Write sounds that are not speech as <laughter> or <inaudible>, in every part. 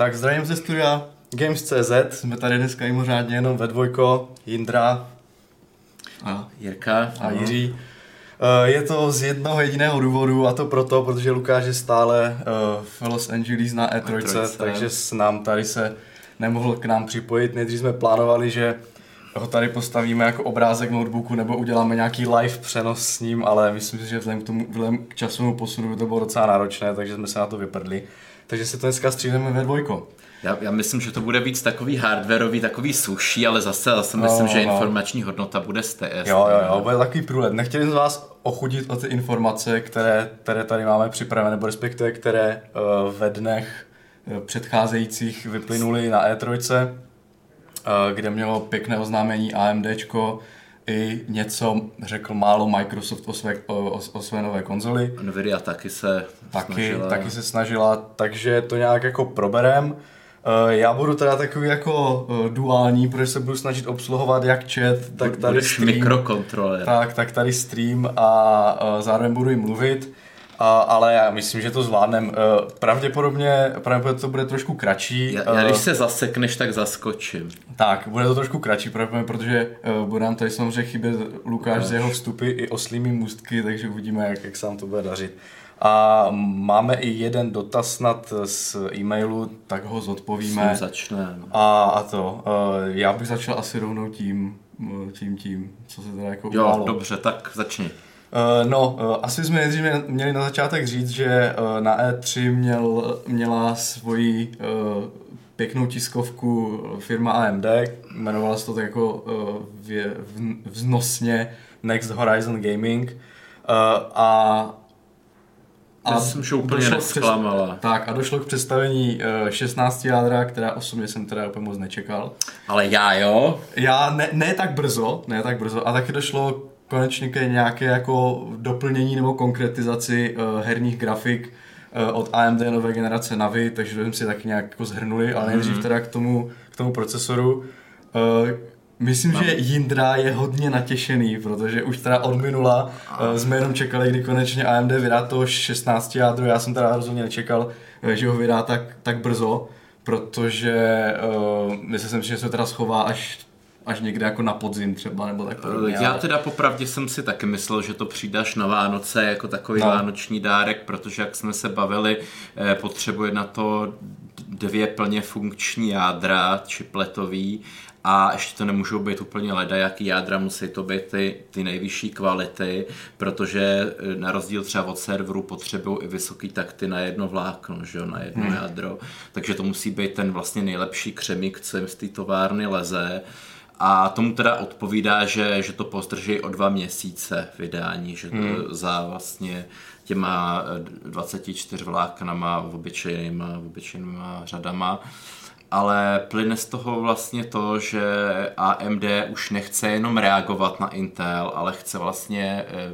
Tak zdravím ze studia Games.cz, jsme tady dneska mimořádně jenom ve dvojko, Jindra a Jirka a Jiří. Eh, je to z jednoho jediného důvodu a to proto, protože Lukáš je stále eh, v Los Angeles na E3, E3 takže s nám tady se nemohl k nám připojit. Nejdřív jsme plánovali, že ho tady postavíme jako obrázek notebooku nebo uděláme nějaký live přenos s ním, ale myslím si, že vzhledem k, tomu, vzhledem k časovému posunu by to bylo docela náročné, takže jsme se na to vyprdli. Takže se to dneska střídeme ve dvojko. Já, já myslím, že to bude víc takový hardwareový, takový suší, ale zase, zase no, myslím, no, že no. informační hodnota bude stejná. Jo, jo, jo, bude takový průlet. Nechtěli jsme vás ochudit o ty informace, které, které tady máme připravené, nebo respektive které uh, ve dnech uh, předcházejících vyplynuly na E3, uh, kde mělo pěkné oznámení AMDčko, i něco řekl málo Microsoft o své, o, o své nové konzoli. Nvidia taky se taky, snažila. Taky se snažila, takže to nějak jako proberem. Eh, já budu teda takový jako eh, duální, protože se budu snažit obsluhovat jak chat, tak tady Budeš stream. mikrokontroler. Tak, tak tady stream a eh, zároveň budu jim mluvit. A, ale já myslím, že to zvládnem. Pravděpodobně, pravděpodobně to bude trošku kratší. Já, já když se zasekneš, tak zaskočím. Tak, bude to trošku kratší, pravděpodobně, protože bude nám tady samozřejmě chybět Lukáš z jeho vstupy i oslými můstky, takže uvidíme, jak, jak se nám to bude dařit. A máme i jeden dotaz snad z e-mailu, tak ho zodpovíme. začne. A, a to, já bych začal asi rovnou tím, tím, tím, co se teda jako Jo, dobře, tak začni. Uh, no, uh, asi jsme nejdřív měli na začátek říct, že uh, na E3 měl, měla svoji pěknou tiskovku firma AMD, jmenovala se to tak jako vznosně Next Horizon Gaming. A a jsem už úplně nesklamala. Přes, tak a došlo k představení uh, eh, 16 jádra, která osobně jsem teda úplně moc nečekal. Ale já jo? Já ne, ne tak brzo, ne tak brzo. A taky došlo konečně k nějaké jako doplnění nebo konkretizaci uh, herních grafik uh, od AMD nové generace Navi, takže jsme si taky nějak jako zhrnuli, ale nejdřív mhm. teda k tomu, k tomu procesoru. Uh, Myslím, no. že Jindra je hodně natěšený, protože už teda od minula uh, jsme jenom čekali, kdy konečně AMD vydá to 16 jádro. Já jsem teda rozhodně nečekal, že ho vydá tak, tak brzo, protože uh, myslím si, že se teda schová až až někde jako na podzim třeba, nebo tak podobně. Já teda popravdě jsem si taky myslel, že to přijde až na Vánoce jako takový no. vánoční dárek, protože jak jsme se bavili, potřebuje na to dvě plně funkční jádra, čipletový a ještě to nemůžou být úplně leda, jaký jádra, musí to být ty, ty nejvyšší kvality, protože e, na rozdíl třeba od serveru potřebují i vysoký takty na jedno vlákno, že jo, na jedno hmm. jádro, takže to musí být ten vlastně nejlepší křemík, co jim z té továrny leze. A tomu teda odpovídá, že, že to pozdrží o dva měsíce vydání, že to hmm. za vlastně těma 24 vláknama, obyčejnýma, obyčejnýma řadama ale plyne z toho vlastně to, že AMD už nechce jenom reagovat na Intel, ale chce vlastně eh,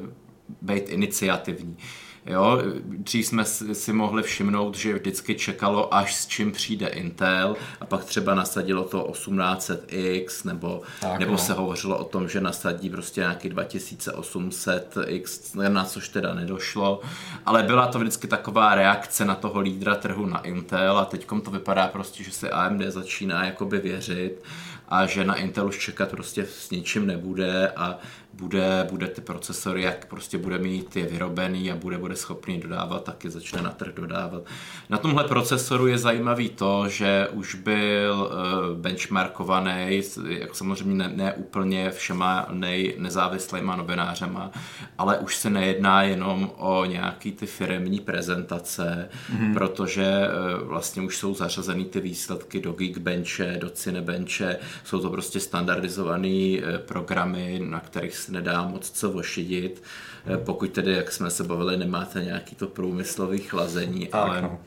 být iniciativní. Jo, dřív jsme si mohli všimnout, že vždycky čekalo, až s čím přijde Intel a pak třeba nasadilo to 1800X nebo, tak, nebo no. se hovořilo o tom, že nasadí prostě nějaký 2800X, na což teda nedošlo, ale byla to vždycky taková reakce na toho lídra trhu na Intel a teď to vypadá prostě, že se AMD začíná jakoby věřit a že na Intel už čekat prostě s ničím nebude a bude, bude ty procesory, jak prostě bude mít je vyrobený a bude, bude schopný dodávat, taky začne na trh dodávat. Na tomhle procesoru je zajímavý to, že už byl uh, benchmarkovaný, jak samozřejmě ne, ne úplně všema nej, nezávislýma novinářema, ale už se nejedná jenom o nějaký ty firemní prezentace, mm-hmm. protože uh, vlastně už jsou zařazeny ty výsledky do Geekbenche, do Cinebenche, jsou to prostě standardizované uh, programy, na kterých se nedá moc co ošidit, eh, pokud tedy, jak jsme se bavili, nemáte nějaký to průmyslový chlazení, tak, ale... No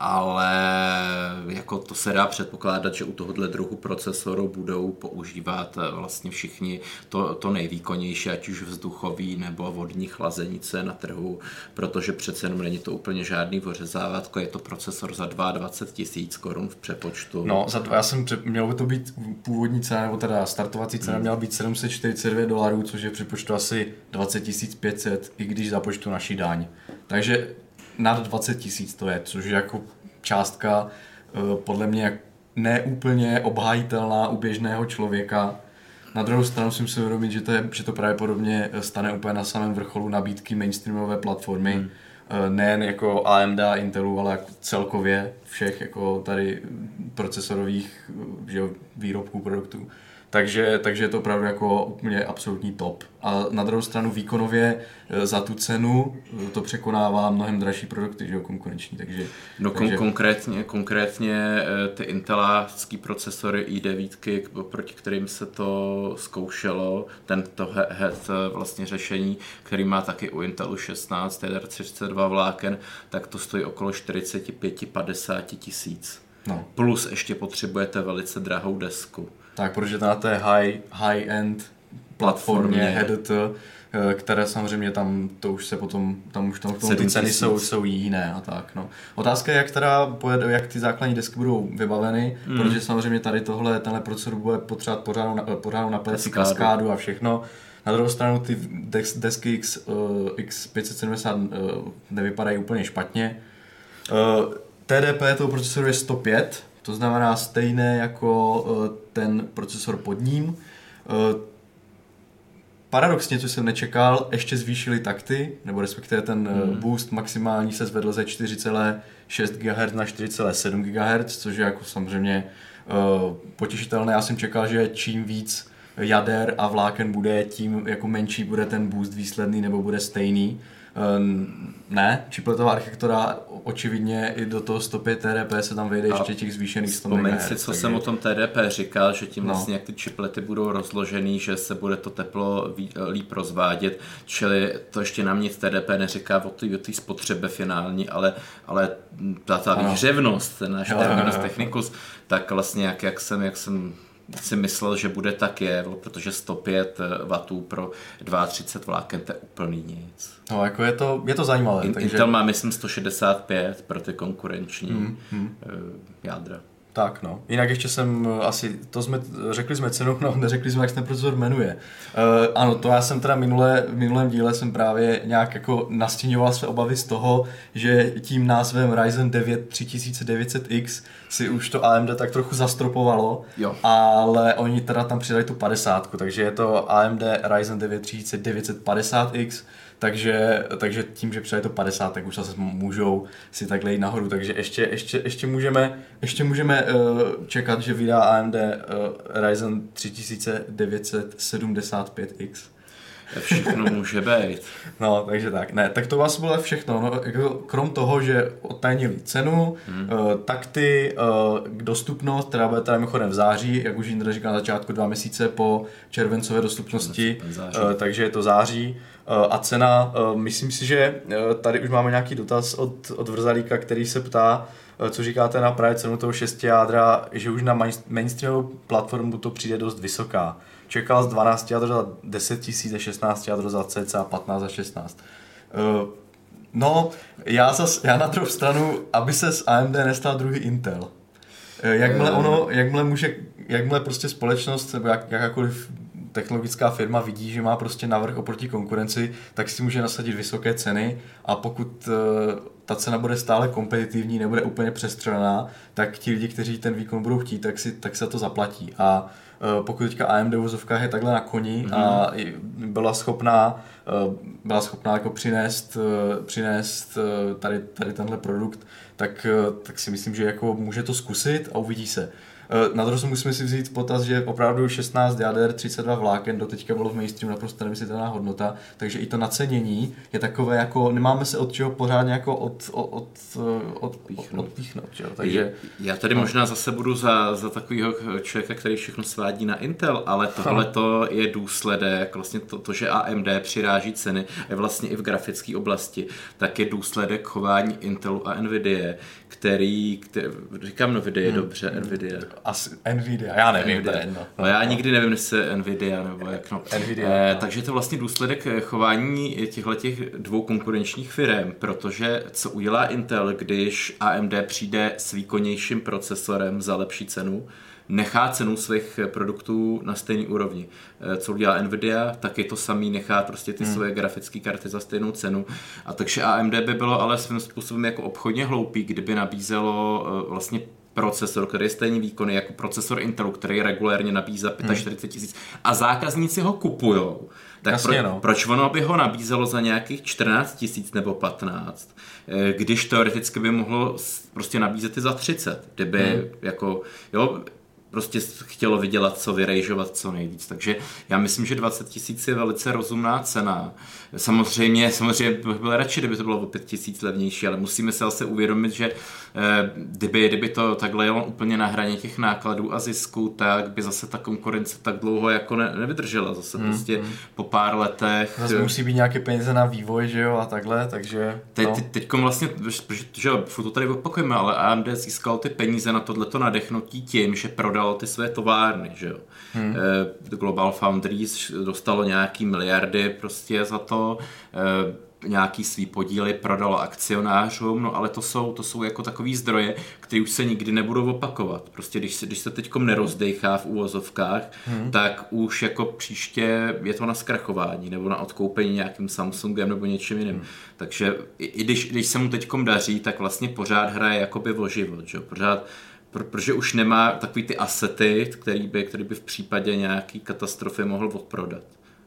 ale jako to se dá předpokládat, že u tohohle druhu procesoru budou používat eh, vlastně všichni to, to nejvýkonnější, ať už vzduchový nebo vodní je na trhu, protože přece jenom není to úplně žádný ořezávátko, je to procesor za 22 tisíc korun v přepočtu. No, za dva, já jsem, mělo by to být původní cena, nebo teda startovací cena hmm. měla být 742 dolarů, což je přepočtu asi 20 500, i když započtu naší daň. Takže nad 20 tisíc to je, což je jako částka podle mě neúplně obhájitelná u běžného člověka. Na druhou stranu si musím uvědomit, že to, je, že to pravděpodobně stane úplně na samém vrcholu nabídky mainstreamové platformy. Hmm. Nejen jako AMD a Intelu, ale jako celkově všech jako tady procesorových že, výrobků, produktů. Takže, takže je to opravdu jako úplně absolutní top. A na druhou stranu výkonově e, za tu cenu e, to překonává mnohem dražší produkty, že jo, konkurenční. Takže, no takže... konkrétně, konkrétně e, ty intelácký procesory i9, proti kterým se to zkoušelo, tento head vlastně řešení, který má taky u Intelu 16, TDR32 vláken, tak to stojí okolo 45-50 tisíc. No. Plus ještě potřebujete velice drahou desku. Tak, protože na té high, high-end platformě HDT, eh, které samozřejmě tam, to už se potom, tam už tam, tam ty ceny jsou, jsou jiné a tak, no. Otázka je, jak teda pojede, jak ty základní desky budou vybaveny, mm. protože samozřejmě tady tohle, tenhle procesor bude potřebovat pořádnou, pořádnou napětí kaskádu a všechno. Na druhou stranu ty desky X, uh, X570 uh, nevypadají úplně špatně. Uh, TDP toho procesoru je 105, to znamená stejné jako eh, ten procesor pod ním. Eh, paradoxně, co jsem nečekal, ještě zvýšili takty, nebo respektive ten hmm. boost maximální se zvedl ze 4,6 GHz na 4,7 GHz, což je jako samozřejmě potěšitelné. Já jsem čekal, že čím víc jader a vláken bude, tím jako menší bude ten boost výsledný nebo bude stejný. Ehm, ne, chipletová architektura očividně i do toho 105 TDP se tam vejde ještě těch zvýšených 100 MHz. si, co takže... jsem o tom TDP říkal, že tím no. vlastně jak ty chiplety budou rozložený, že se bude to teplo líp rozvádět, čili to ještě nám nic TDP neříká o té spotřebe finální, ale, ale ta, ta výhřevnost, ten náš terminus technicus, tak vlastně jak, jak jsem, jak jsem si myslel, že bude tak je, protože 105 W pro 32 vláken to je úplný nic. No, jako je to, je to zajímavé. In, takže... Intel má, myslím, 165 pro ty konkurenční hmm, hmm. jádra. Tak no. Jinak ještě jsem eh, asi, to jsme, řekli jsme cenu, <laughs> no neřekli jsme, jak se ten procesor jmenuje. Uh, ano, to já jsem teda minule, v minulém díle jsem právě nějak jako nastěňoval své obavy z toho, že tím názvem Ryzen 9 3900X si už to AMD tak trochu zastropovalo, jo. ale oni teda tam přidali tu 50, takže je to AMD Ryzen 9 3950X, takže, takže tím, že přijde to 50, tak už zase můžou si takhle jít nahoru, takže ještě, ještě, ještě můžeme, ještě můžeme uh, čekat, že vydá AMD uh, Ryzen 3975X. Všechno může být. <laughs> No, takže tak. Ne, tak to vás bylo všechno. No, jako, krom toho, že odtajnili cenu, hmm. uh, tak ty uh, dostupnost, která bude teda mimochodem v září, jak už Jindra říkal na začátku, dva měsíce po červencové dostupnosti, uh, takže je to září. Uh, a cena, uh, myslím si, že uh, tady už máme nějaký dotaz od, od Vrzalíka, který se ptá, co říkáte na právě cenu toho 6 jádra, že už na mainstreamovou platformu to přijde dost vysoká čekal z 12 jádro za 10 tisíc a 16 jádro za cca 15 a 16. Uh, no, já, zas, já na druhou stranu, aby se z AMD nestal druhý Intel. Jakmile ono, jakmile může, jakmile prostě společnost nebo jak, jakákoliv technologická firma vidí, že má prostě navrh oproti konkurenci, tak si může nasadit vysoké ceny a pokud uh, ta cena bude stále kompetitivní, nebude úplně přestřelená, tak ti lidi, kteří ten výkon budou chtít, tak, si, tak se to zaplatí. A Eh, pokud teďka AMD v vozovkách je takhle na koni mm-hmm. a byla schopná, eh, byla schopná jako přinést, eh, přinést tady, tady tenhle produkt, tak, tak si myslím, že jako může to zkusit a uvidí se. Eh, na druhou musíme si vzít potaz, že opravdu 16 jader, 32 vláken do teďka bylo v mainstreamu naprosto nemyslitelná hodnota, takže i to nacenění je takové jako, nemáme se od čeho pořádně jako od, od, od, od, odpíchnout. odpíchnout že? Takže, Já tady no. možná zase budu za, za takového člověka, který všechno svádí na Intel, ale tohle to je důsledek, vlastně to, to, že AMD přiráží ceny, je vlastně i v grafické oblasti, tak je důsledek chování Intelu a Nvidia, který, který říkám Nvidia hmm. dobře, Nvidia. Asi Nvidia, já nevím. Nvidia. No. no já nikdy nevím, jestli Nvidia nebo jak no. Nvidia, eh, no. Takže je to vlastně důsledek chování těchto těch dvou konkurenčních firm, protože co udělá Intel, když AMD přijde s výkonnějším procesorem za lepší cenu, nechá cenu svých produktů na stejný úrovni. Eh, co udělá Nvidia, tak je to samý, nechá prostě ty hmm. svoje grafické karty za stejnou cenu. A takže AMD by bylo ale svým způsobem jako obchodně hloupý, kdyby nabízelo eh, vlastně procesor, který je stejný výkonný jako procesor Intelu, který regulérně nabízí za 45 hmm. tisíc a zákazníci ho kupujou, tak Jasně, pro, no. proč ono by ho nabízelo za nějakých 14 tisíc nebo 15, eh, když teoreticky by mohlo prostě nabízet i za 30, kdyby hmm. jako, jo, prostě chtělo vydělat co, vyrejžovat co nejvíc. Takže já myslím, že 20 tisíc je velice rozumná cena. Samozřejmě, samozřejmě bych byl radši, kdyby to bylo o 5 tisíc levnější, ale musíme se zase uvědomit, že eh, kdyby, kdyby to takhle jelo úplně na hraně těch nákladů a zisku, tak by zase ta konkurence tak dlouho jako ne, nevydržela. Zase hmm, prostě hmm. po pár letech. Zase musí být nějaké peníze na vývoj, že jo, a takhle, takže... Teď, no. teď, teďkom vlastně, že furt to tady opakujeme, ale AMD získal ty peníze na tohleto nadechnutí tím, že prodal ty své továrny, že jo. Hmm. Eh, Global Foundries dostalo nějaký miliardy prostě za to, eh, nějaký svý podíly prodalo akcionářům, no ale to jsou, to jsou jako takový zdroje, které už se nikdy nebudou opakovat. Prostě když se, když se teďkom nerozdechá v úvozovkách, hmm. tak už jako příště je to na zkrachování nebo na odkoupení nějakým Samsungem nebo něčím jiným. Hmm. Takže i, i když, když se mu teďkom daří, tak vlastně pořád hraje jakoby o život, že? pořád protože už nemá takový ty asety, který by, který by v případě nějaký katastrofy mohl odprodat.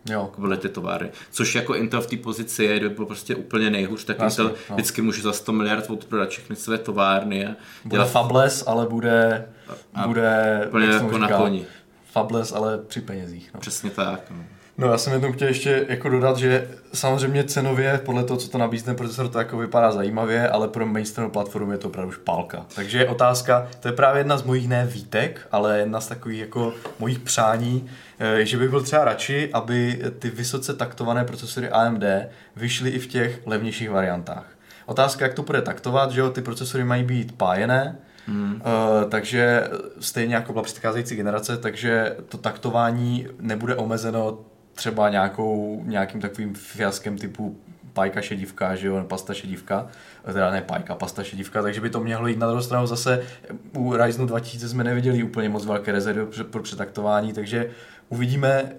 Jo. Jako byly ty továrny. Což jako Intel v té pozici je, kdyby byl prostě úplně nejhůř, tak Jasně, Intel no. vždycky může za 100 miliard odprodat všechny své továrny. A bude dělat... fabless, ale bude, a bude úplně jako na koni. Fabless, ale při penězích. No. Přesně tak. No. No já jsem jenom chtěl ještě jako dodat, že samozřejmě cenově, podle toho, co to nabízí ten procesor, to jako vypadá zajímavě, ale pro mainstream platformu je to opravdu špálka. Takže je otázka, to je právě jedna z mojich ne výtek, ale jedna z takových jako mojich přání, eh, že bych byl třeba radši, aby ty vysoce taktované procesory AMD vyšly i v těch levnějších variantách. Otázka, jak to bude taktovat, že jo, ty procesory mají být pájené, Hmm. Uh, takže stejně jako byla předcházející generace, takže to taktování nebude omezeno třeba nějakou, nějakým takovým fiaskem typu pajka šedivka, že jo, pasta šedivka, teda ne pajka, pasta šedivka, takže by to mělo jít na druhou stranu zase u Ryzenu 2000 jsme neviděli úplně moc velké rezervy pro přetaktování, takže uvidíme,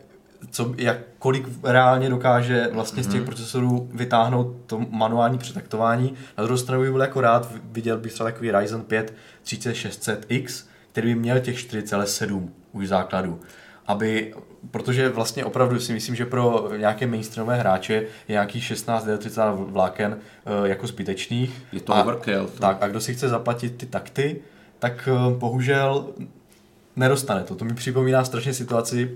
co, jak, kolik reálně dokáže vlastně z těch mhm. procesorů vytáhnout to manuální přetaktování. Na druhou stranu bych byl jako rád, viděl bych třeba takový Ryzen 5 3600X, který by měl těch 4,7 už základu aby, protože vlastně opravdu si myslím, že pro nějaké mainstreamové hráče je nějaký 16 30 vláken uh, jako zbytečných. Je to overkill. To. Tak, a kdo si chce zaplatit ty takty, tak uh, bohužel nedostane to. To mi připomíná strašně situaci,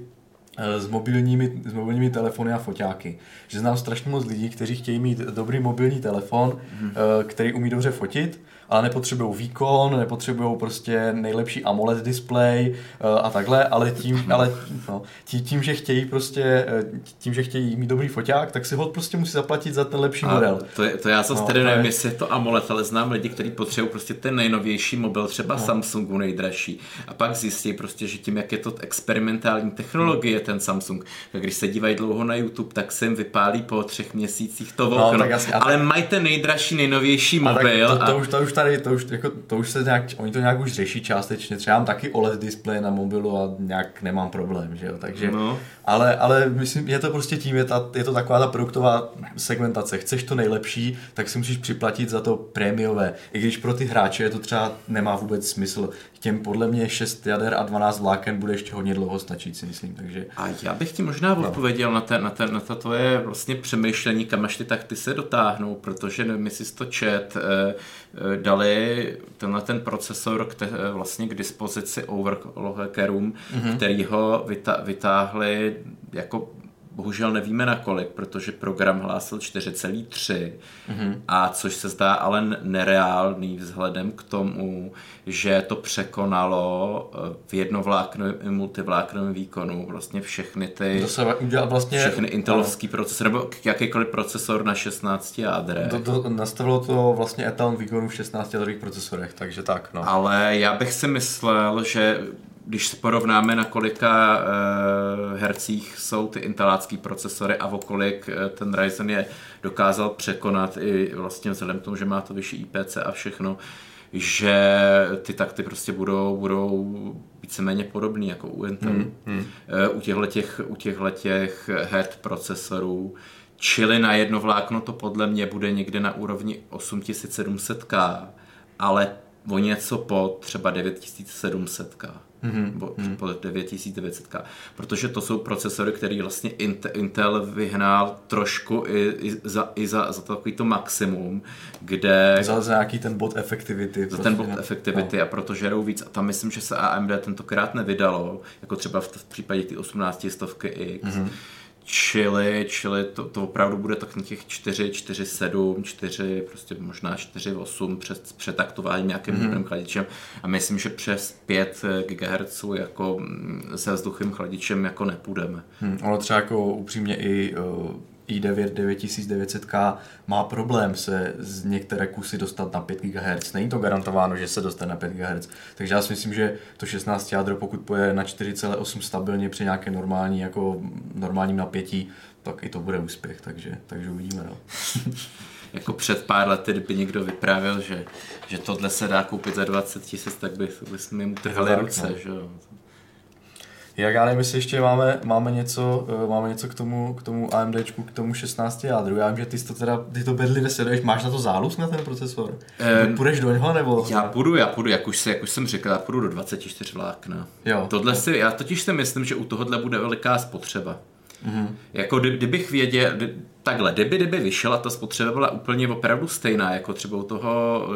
eh, s mobilními, s mobilními telefony a foťáky. Že znám strašně moc lidí, kteří chtějí mít dobrý mobilní telefon, hmm. který umí dobře fotit, ale nepotřebují výkon, nepotřebují prostě nejlepší AMOLED display uh, a takhle, ale tím, <laughs> ale no, tím, tím, že chtějí prostě, eh, tím, že chtějí mít dobrý foťák, tak si ho prostě musí zaplatit za ten lepší a model. To, je, to já zase no, tedy nevím, je... jestli je to AMOLED, ale znám lidi, kteří potřebují prostě ten nejnovější mobil, třeba no. Samsungu nejdražší. A pak zjistí prostě, že tím, jak je to experimentální technologie, ten Samsung, tak když se dívají dlouho na YouTube, tak se jim vypálí po třech měsících to no, ale mají ten nejdražší, nejnovější mobil. To, to, to, už, to už tady, to už, jako, to už se nějak, oni to nějak už řeší částečně, třeba mám taky OLED display na mobilu a nějak nemám problém, že jo, takže, no. ale, ale myslím, je to prostě tím, je, ta, je to taková ta produktová segmentace, chceš to nejlepší, tak si musíš připlatit za to prémiové, i když pro ty hráče to třeba nemá vůbec smysl, těm podle mě 6 jader a 12 vláken bude ještě hodně dlouho stačit, si myslím, takže... A já bych ti možná no. odpověděl na, ten, na, ten, na to tvoje vlastně přemýšlení, kam až ty takty se dotáhnou, protože nevím, jestli jsi to čet, eh, eh, dali tenhle ten procesor k te, eh, vlastně k dispozici overclockerům, mm-hmm. který ho vyta, vytáhli jako bohužel nevíme na kolik, protože program hlásil 4,3 mm-hmm. a což se zdá ale nereálný vzhledem k tomu, že to překonalo eh, v jednovláknovém i multivláknovém výkonu vlastně všechny ty vlastně, všechny intelovský procesor nebo jakýkoliv procesor na 16 jádrech. To, to, nastavilo to vlastně etalon výkonu v 16 jádrových procesorech, takže tak. No. Ale já bych si myslel, že když se porovnáme, na kolika uh, hercích jsou ty intelácký procesory a o kolik uh, ten Ryzen je dokázal překonat i vlastně vzhledem k tomu, že má to vyšší IPC a všechno, že ty takty prostě budou, budou víceméně podobný jako u Intel. Hmm, hmm. U těchto těch, u těchto těch head procesorů Čili na jedno vlákno to podle mě bude někde na úrovni 8700K, ale o něco po třeba 9700K. Mm-hmm. Bo, mm-hmm. po 9900K. Protože to jsou procesory, které vlastně Intel vyhnal trošku i, i, za, i za, za takový to maximum, kde... Za, za nějaký ten bod efektivity. Za prostě, ten bod efektivity no. a proto žerou víc. A tam myslím, že se AMD tentokrát nevydalo, jako třeba v, v případě ty 18 stovky X, mm-hmm Čili, čili to, to opravdu bude tak na těch 4, 4, 7, 4, prostě možná 4, 8 před přetaktováním nějakým mm-hmm. dobrým chladičem a myslím, že přes 5 GHz jako mm, se vzduchým chladičem jako nepůjdeme. Hmm, ono třeba jako upřímně i uh i9 9900K má problém se z některé kusy dostat na 5 GHz. Není to garantováno, že se dostane na 5 GHz. Takže já si myslím, že to 16 jádro, pokud poje na 4,8 stabilně při nějaké normální, jako normálním napětí, tak i to bude úspěch, takže, takže uvidíme. No. <laughs> jako před pár lety, kdyby někdo vyprávěl, že, že tohle se dá koupit za 20 tisíc, tak by, by jsme mu trhali ruce. No. Že? Jak já nevím, jestli ještě máme, máme, něco, uh, máme něco k tomu, k tomu AMDčku, k tomu 16 jádru. Já vím, že ty to teda, ty to bedlivě sleduješ, máš na to záluz na ten procesor? Um, půjdeš do něho nebo? Já půjdu, já půjdu, jak už, se, jak už jsem řekl, já půjdu do 24 vlákna. Jo. Tohle si, já totiž si myslím, že u tohohle bude veliká spotřeba. Mm-hmm. Jako kdybych věděl, takhle, kdyby, kdyby vyšla, ta spotřeba byla úplně opravdu stejná, jako třeba u toho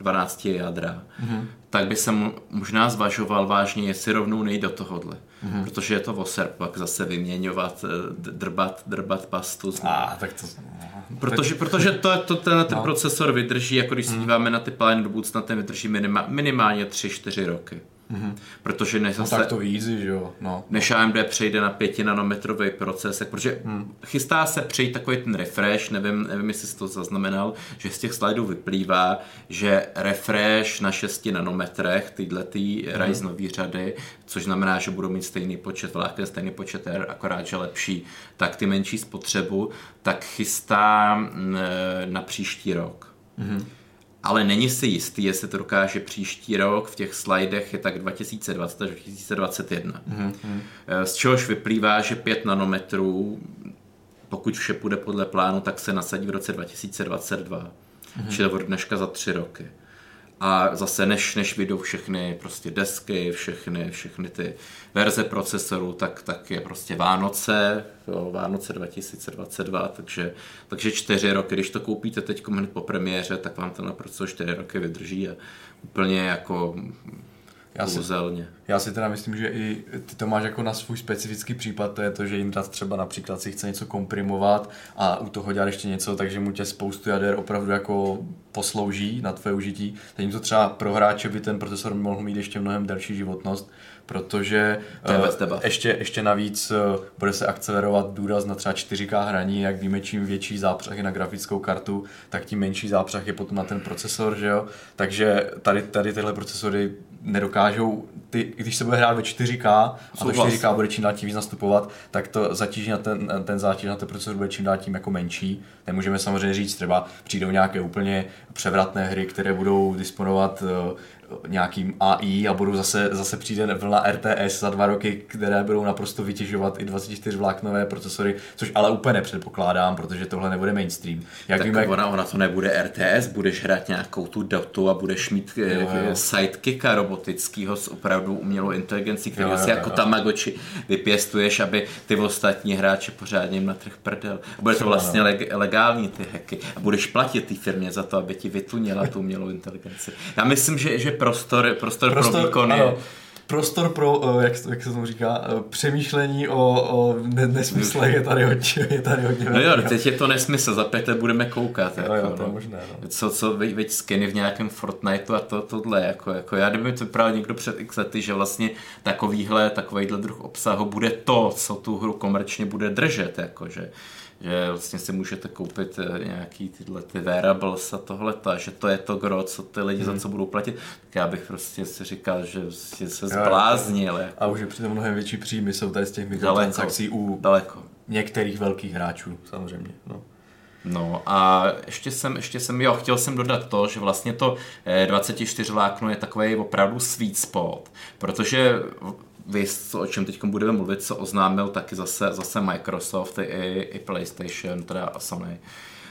12 jádra, mm-hmm. tak by jsem možná zvažoval vážně, jestli rovnou nejde do tohohle. Mm-hmm. Protože je to voser, pak zase vyměňovat, eh, drbat, drbat pastu. A, tak to... Protože, protože to, to ten, ten <laughs> no. procesor vydrží, jako když se mm. díváme na ty plány do budoucna, ten vydrží minima, minimálně 3-4 roky. Mm-hmm. Protože než, no, zase, tak to vízí, že jo. No. než AMD přejde na 5 nanometrový proces, protože mm. chystá se přejít takový ten refresh, nevím, nevím, jestli jsi to zaznamenal, že z těch slajdů vyplývá, že refresh na 6 nanometrech, tyhle ty mm. Ryzenové řady, což znamená, že budou mít stejný počet vláken, stejný počet R, akorát, že lepší, tak ty menší spotřebu, tak chystá mm, na příští rok. Mm-hmm ale není si jistý, jestli to dokáže příští rok, v těch slidech je tak 2020 až 2021. Mm-hmm. Z čehož vyplývá, že 5 nanometrů, pokud vše půjde podle plánu, tak se nasadí v roce 2022, mm-hmm. čili od dneška za tři roky. A zase než, než vyjdou všechny prostě desky, všechny, všechny ty verze procesorů, tak, tak je prostě Vánoce, jo, Vánoce 2022, takže, takže čtyři roky, když to koupíte teď hned po premiéře, tak vám to naprosto čtyři roky vydrží a úplně jako já si, já si teda myslím, že i ty to máš jako na svůj specifický případ, to je to, že Jindra třeba například si chce něco komprimovat a u toho dělat ještě něco, takže mu tě spoustu jader opravdu jako poslouží na tvé užití. Teď to třeba pro hráče by ten procesor mohl mít ještě mnohem delší životnost, protože uh, ještě, ještě navíc uh, bude se akcelerovat důraz na třeba 4K hraní, jak víme, čím větší zápřah je na grafickou kartu, tak tím menší zápřah je potom na ten procesor, že jo? Takže tady, tady tyhle procesory nedokážou, ty, když se bude hrát ve 4K a to 4K bude čím dál tím víc nastupovat, tak to zatíží na ten, ten zátěž na ten procesor bude čím dál tím jako menší. Nemůžeme samozřejmě říct, třeba přijdou nějaké úplně převratné hry, které budou disponovat uh, nějakým AI a budou zase, zase přijde vlna RTS za dva roky, které budou naprosto vytěžovat i 24 vláknové procesory, což ale úplně nepředpokládám, protože tohle nebude mainstream. Jak tak víme, ona, ona to nebude RTS, budeš hrát nějakou tu dotu a budeš mít jo, jo. Eh, sidekicka robotického s opravdu umělou inteligencí, který si jako Tamagotchi vypěstuješ, aby ty ostatní hráči pořádně jim na trh prdel. A bude to vlastně leg, legální ty hacky. A budeš platit té firmě za to, aby ti vytunila tu umělou inteligenci. Já myslím, že, že prostor, prostor, prostor pro výkon ano. prostor pro, eh, jak, jak se tomu říká, eh, přemýšlení o, o nesmyslech je tady hodně. Je tady hodně no jo, teď je to nesmysl, za pět budeme koukat. Jo, jako, jo, to je no. možné. No. Co, co, veď, skiny v nějakém Fortniteu a to, tohle, jako, jako já kdyby to vyprávěl někdo před x lety, že vlastně takovýhle, takovýhle druh obsahu bude to, co tu hru komerčně bude držet, jako, že že vlastně si můžete koupit eh, nějaký tyhle ty wearables a tohle, že to je to gro, co ty lidi hmm. za co budou platit, tak já bych prostě si říkal, že prostě se zbláznil. Jako. A už je přitom mnohem větší příjmy jsou tady z těch mikrotransakcí u daleko. některých velkých hráčů, samozřejmě. No. No a ještě jsem, ještě jsem, jo, chtěl jsem dodat to, že vlastně to 24 vlákno je takový opravdu sweet spot, protože vy, o čem teď budeme mluvit, co oznámil taky zase, zase Microsoft i, i PlayStation, teda a Sony,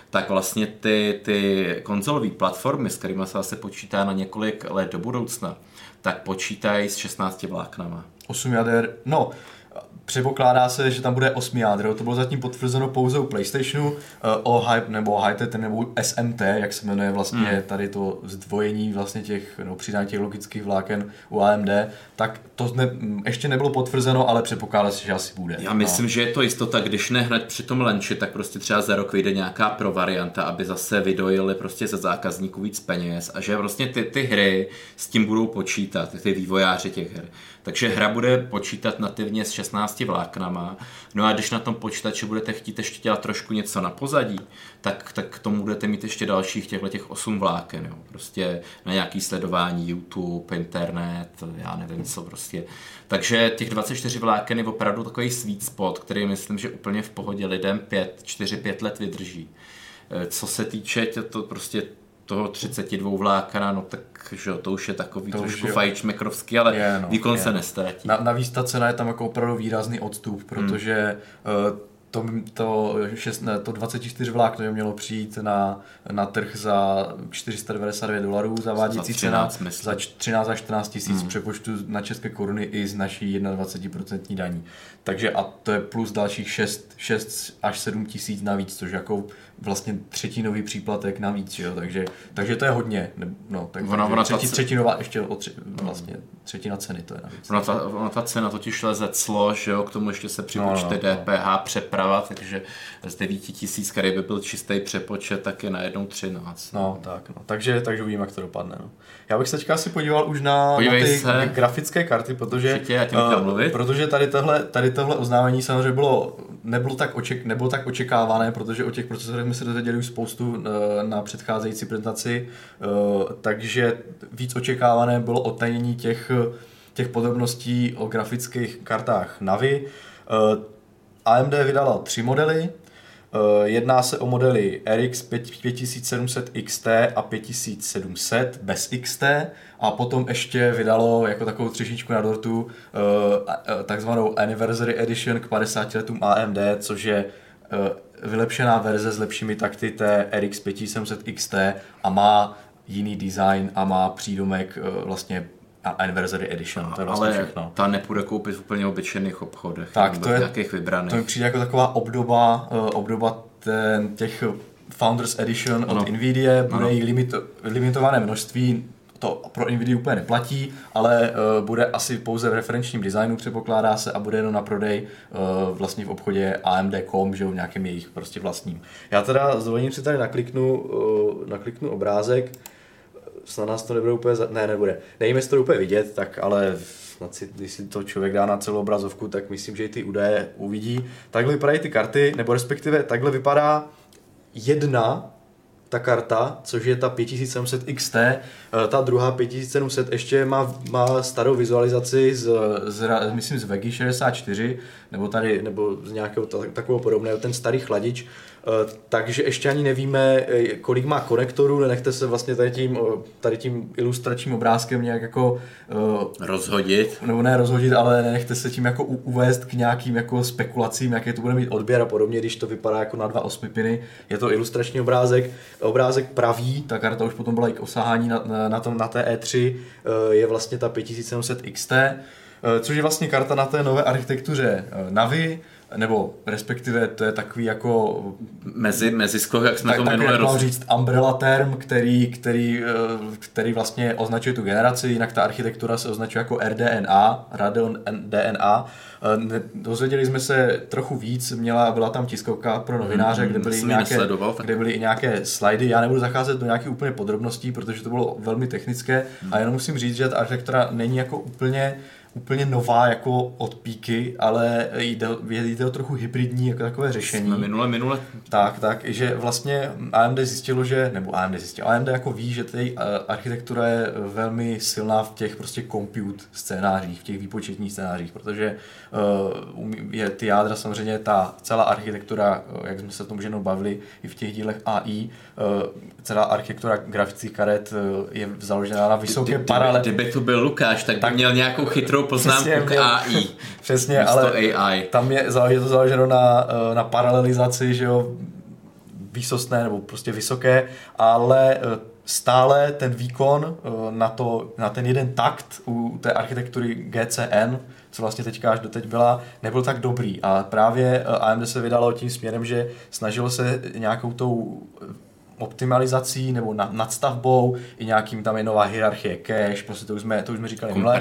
tak vlastně ty, ty konzolové platformy, s kterými se zase počítá na několik let do budoucna, tak počítají s 16 vláknama. 8 jader, no, Předpokládá se, že tam bude 8 jádro, to bylo zatím potvrzeno pouze u PlayStationu, eh, o hype nebo HIT nebo SMT, jak se jmenuje vlastně hmm. tady to zdvojení vlastně těch, no, přidání těch logických vláken u AMD, tak to ne, ještě nebylo potvrzeno, ale předpokládá se, že asi bude. Já myslím, no. že je to jistota, když ne hned při tom lanči, tak prostě třeba za rok vyjde nějaká pro varianta, aby zase vydojili prostě ze zákazníků víc peněz a že vlastně ty, ty hry s tím budou počítat, ty vývojáři těch her. Takže hra bude počítat nativně s 16 vláknama. No a když na tom počítači budete chtít ještě dělat trošku něco na pozadí, tak, tak k tomu budete mít ještě dalších těchto těch 8 vláken. Jo. Prostě na nějaký sledování YouTube, internet, já nevím co prostě. Takže těch 24 vláken je opravdu takový sweet spot, který myslím, že úplně v pohodě lidem 5, 4, 5 let vydrží. Eh, co se týče to prostě toho 32 vlákana, no tak že to už je takový to trošku fajčmekrovský, ale je, no, výkon je. se nestratí. Na, navíc ta cena je tam jako opravdu výrazný odstup, protože hmm. uh, to, to, šest, ne, to 24 vlákno by mělo přijít na, na trh za 499 dolarů, zavádící za 13, cena myslím. za 13 až 14 tisíc hmm. přepočtu na české koruny i z naší 21% daní. Takže a to je plus dalších 6, 6 až 7 tisíc navíc, což jako vlastně třetinový příplatek navíc, jo? Takže, takže to je hodně. No, tak, ona, ona třetí, třetinová, ještě o tři, vlastně třetina ceny to je navíc. Ona ta, ona ta cena totiž leze clo, že jo, k tomu ještě se připočte no, no, DPH, no. Přeprava, takže z 9 tisíc, který by byl čistý přepočet, tak je najednou 13. No, tak, no. Takže, takže uvidíme, jak to dopadne. No. Já bych se teďka asi podíval už na, na ty se. grafické karty, protože, Určitě, uh, protože tady tohle, tady tohle oznámení samozřejmě bylo, nebylo, tak oček, nebylo tak očekávané, protože o těch procesorech jsme se dozvěděli už spoustu eh, na předcházející prezentaci, eh, takže víc očekávané bylo odtajnění těch, těch podrobností o grafických kartách Navi. Eh, AMD vydala tři modely, Jedná se o modely RX 5700 XT a 5700 bez XT a potom ještě vydalo jako takovou třešničku na dortu takzvanou Anniversary Edition k 50 letům AMD, což je vylepšená verze s lepšími takty té RX 5700 XT a má jiný design a má přídomek eh, vlastně Anniversary Edition, to je vlastně Ale všechno. ta nepůjde koupit v úplně obyčejných obchodech, tak to je, nějakých vybraných. To mi přijde jako taková obdoba, uh, obdoba ten, těch Founders Edition ano. od Nvidia, bude jí limito, limitované množství, to pro Nvidia úplně neplatí, ale uh, bude asi pouze v referenčním designu, předpokládá se, a bude jenom na prodej uh, vlastně v obchodě AMD.com, že v nějakém jejich prostě vlastním. Já teda s dovolením si tady nakliknu, uh, nakliknu obrázek, snad nás to nebude úplně, za... ne, nebude. Jestli to úplně vidět, tak ale snad si, když si to člověk dá na celou obrazovku, tak myslím, že i ty údaje uvidí. Takhle vypadají ty karty, nebo respektive takhle vypadá jedna ta karta, což je ta 5700 XT, eh, ta druhá 5700 ještě má, má starou vizualizaci z, z, myslím z VEGI 64, nebo tady, nebo z nějakého takového podobného, ten starý chladič, takže ještě ani nevíme, eh, kolik má konektorů, nenechte se vlastně tady tím, eh, tady tím ilustračním obrázkem nějak jako rozhodit. Nebo ne rozhodit, ale nenechte se tím jako uvést k nějakým jako spekulacím, jaké to bude mít odběr a podobně, když to vypadá jako na dva osmipiny. Je to ilustrační obrázek, obrázek pravý, ta karta už potom byla i k osahání na, na, na, tom, na té E3, je vlastně ta 5700 XT, což je vlastně karta na té nové architektuře Navi, nebo respektive to je takový jako... Mezi, mezi skok, jak jsme tak, to minule roz... říct umbrella term, který, který, eh, který vlastně označuje tu generaci, jinak ta architektura se označuje jako RDNA, Radeon DNA. Eh, dozvěděli jsme se trochu víc, měla, byla tam tiskovka pro novináře, hmm, kde, byly nějaké, kde byly i nějaké slidy. Já nebudu zacházet do nějakých úplně podrobností, protože to bylo velmi technické hmm. a jenom musím říct, že ta architektura není jako úplně úplně nová jako od píky, ale jde, jde o trochu hybridní jako takové řešení. Jsme minule, minule. Tak, tak, že vlastně AMD zjistilo, že, nebo AMD zjistilo, AMD jako ví, že tady architektura je velmi silná v těch prostě compute scénářích, v těch výpočetních scénářích, protože je ty jádra samozřejmě ta celá architektura, jak jsme se o tom jenom bavili i v těch dílech AI, uh, celá architektura grafických karet je založená na vysoké paralele. Kdyby tu byl Lukáš, tak, tak by měl nějakou chytrou poznámku k AI. <laughs> Přesně, ale AI. tam je, je to založeno na, eh, na paralelizaci, že jo, výsostné nebo prostě vysoké, ale eh, stále ten výkon eh, na, to, na ten jeden takt u té architektury GCN, co vlastně teďka až doteď byla, nebyl tak dobrý. A právě AMD se vydalo tím směrem, že snažilo se nějakou tou optimalizací nebo nad, nadstavbou, i nějakým tam je nová hierarchie cache, prostě to už jsme, to už jsme říkali minule,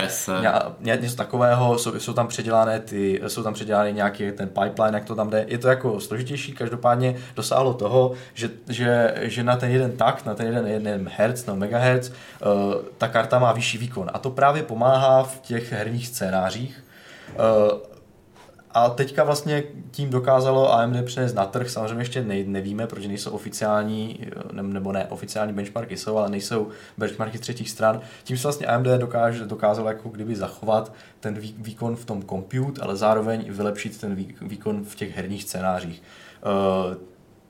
ně, něco takového, jsou, jsou, tam předělané ty, jsou tam předělané nějaký ten pipeline, jak to tam jde, je to jako složitější, každopádně dosáhlo toho, že, že, že na ten jeden takt, na ten jeden, jeden hertz nebo megahertz, uh, ta karta má vyšší výkon. A to právě pomáhá v těch herních scénářích, a teďka vlastně tím dokázalo AMD přenést na trh, samozřejmě ještě ne, nevíme, protože nejsou oficiální, nebo ne, oficiální benchmarky jsou, ale nejsou benchmarky třetích stran. Tím se vlastně AMD dokáže, dokázalo jako kdyby zachovat ten výkon v tom compute, ale zároveň vylepšit ten výkon v těch herních scénářích. Eh,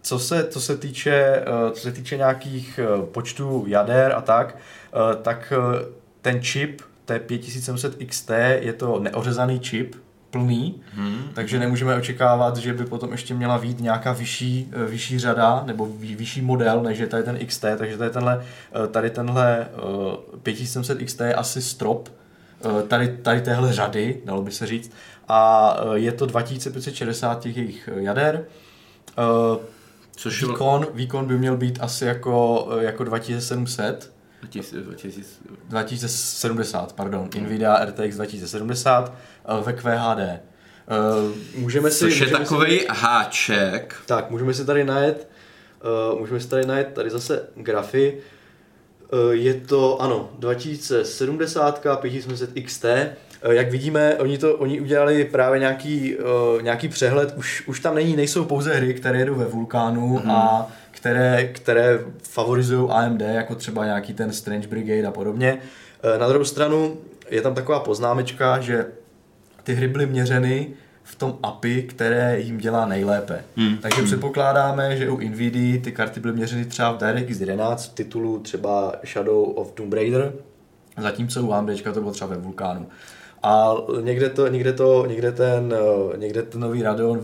co se, co se týče, eh, co se týče nějakých eh, počtů jader a tak, tak ten čip té 5700 XT je to neořezaný čip, plný, hmm. takže nemůžeme očekávat, že by potom ještě měla být nějaká vyšší, eh, vyšší řada nebo vyšší model, než je tady ten XT, takže tady tenhle, eh, tady tenhle 5700 XT je asi strop eh, tady, tady téhle řady, dalo by se říct, a je to 2560 těch jejich jader, Což výkon, výkon by měl být asi jako, jako 2700, 2070, pardon, Nvidia RTX 2070 ve QHD. Eh, můžeme si, Což je takový si, háček. Tak, můžeme si tady najet, uh, můžeme si tady najet tady zase grafy. Uh, je to, ano, 2070, 5700 XT. Uh, jak vidíme, oni, to, oni udělali právě nějaký, uh, nějaký přehled, už, už tam není, nejsou pouze hry, které jedou ve Vulkánu mm-hmm. a které, které favorizují AMD, jako třeba nějaký ten Strange Brigade a podobně. Na druhou stranu je tam taková poznámečka, že ty hry byly měřeny v tom API, které jim dělá nejlépe. Hmm. Takže hmm. předpokládáme, že u NVIDIA ty karty byly měřeny třeba v DirectX 11 v titulu třeba Shadow of Tomb Raider, zatímco u AMD to bylo třeba ve Vulkánu. A někde, to, někde, to, někde, ten, eh, někde ten nový Radeon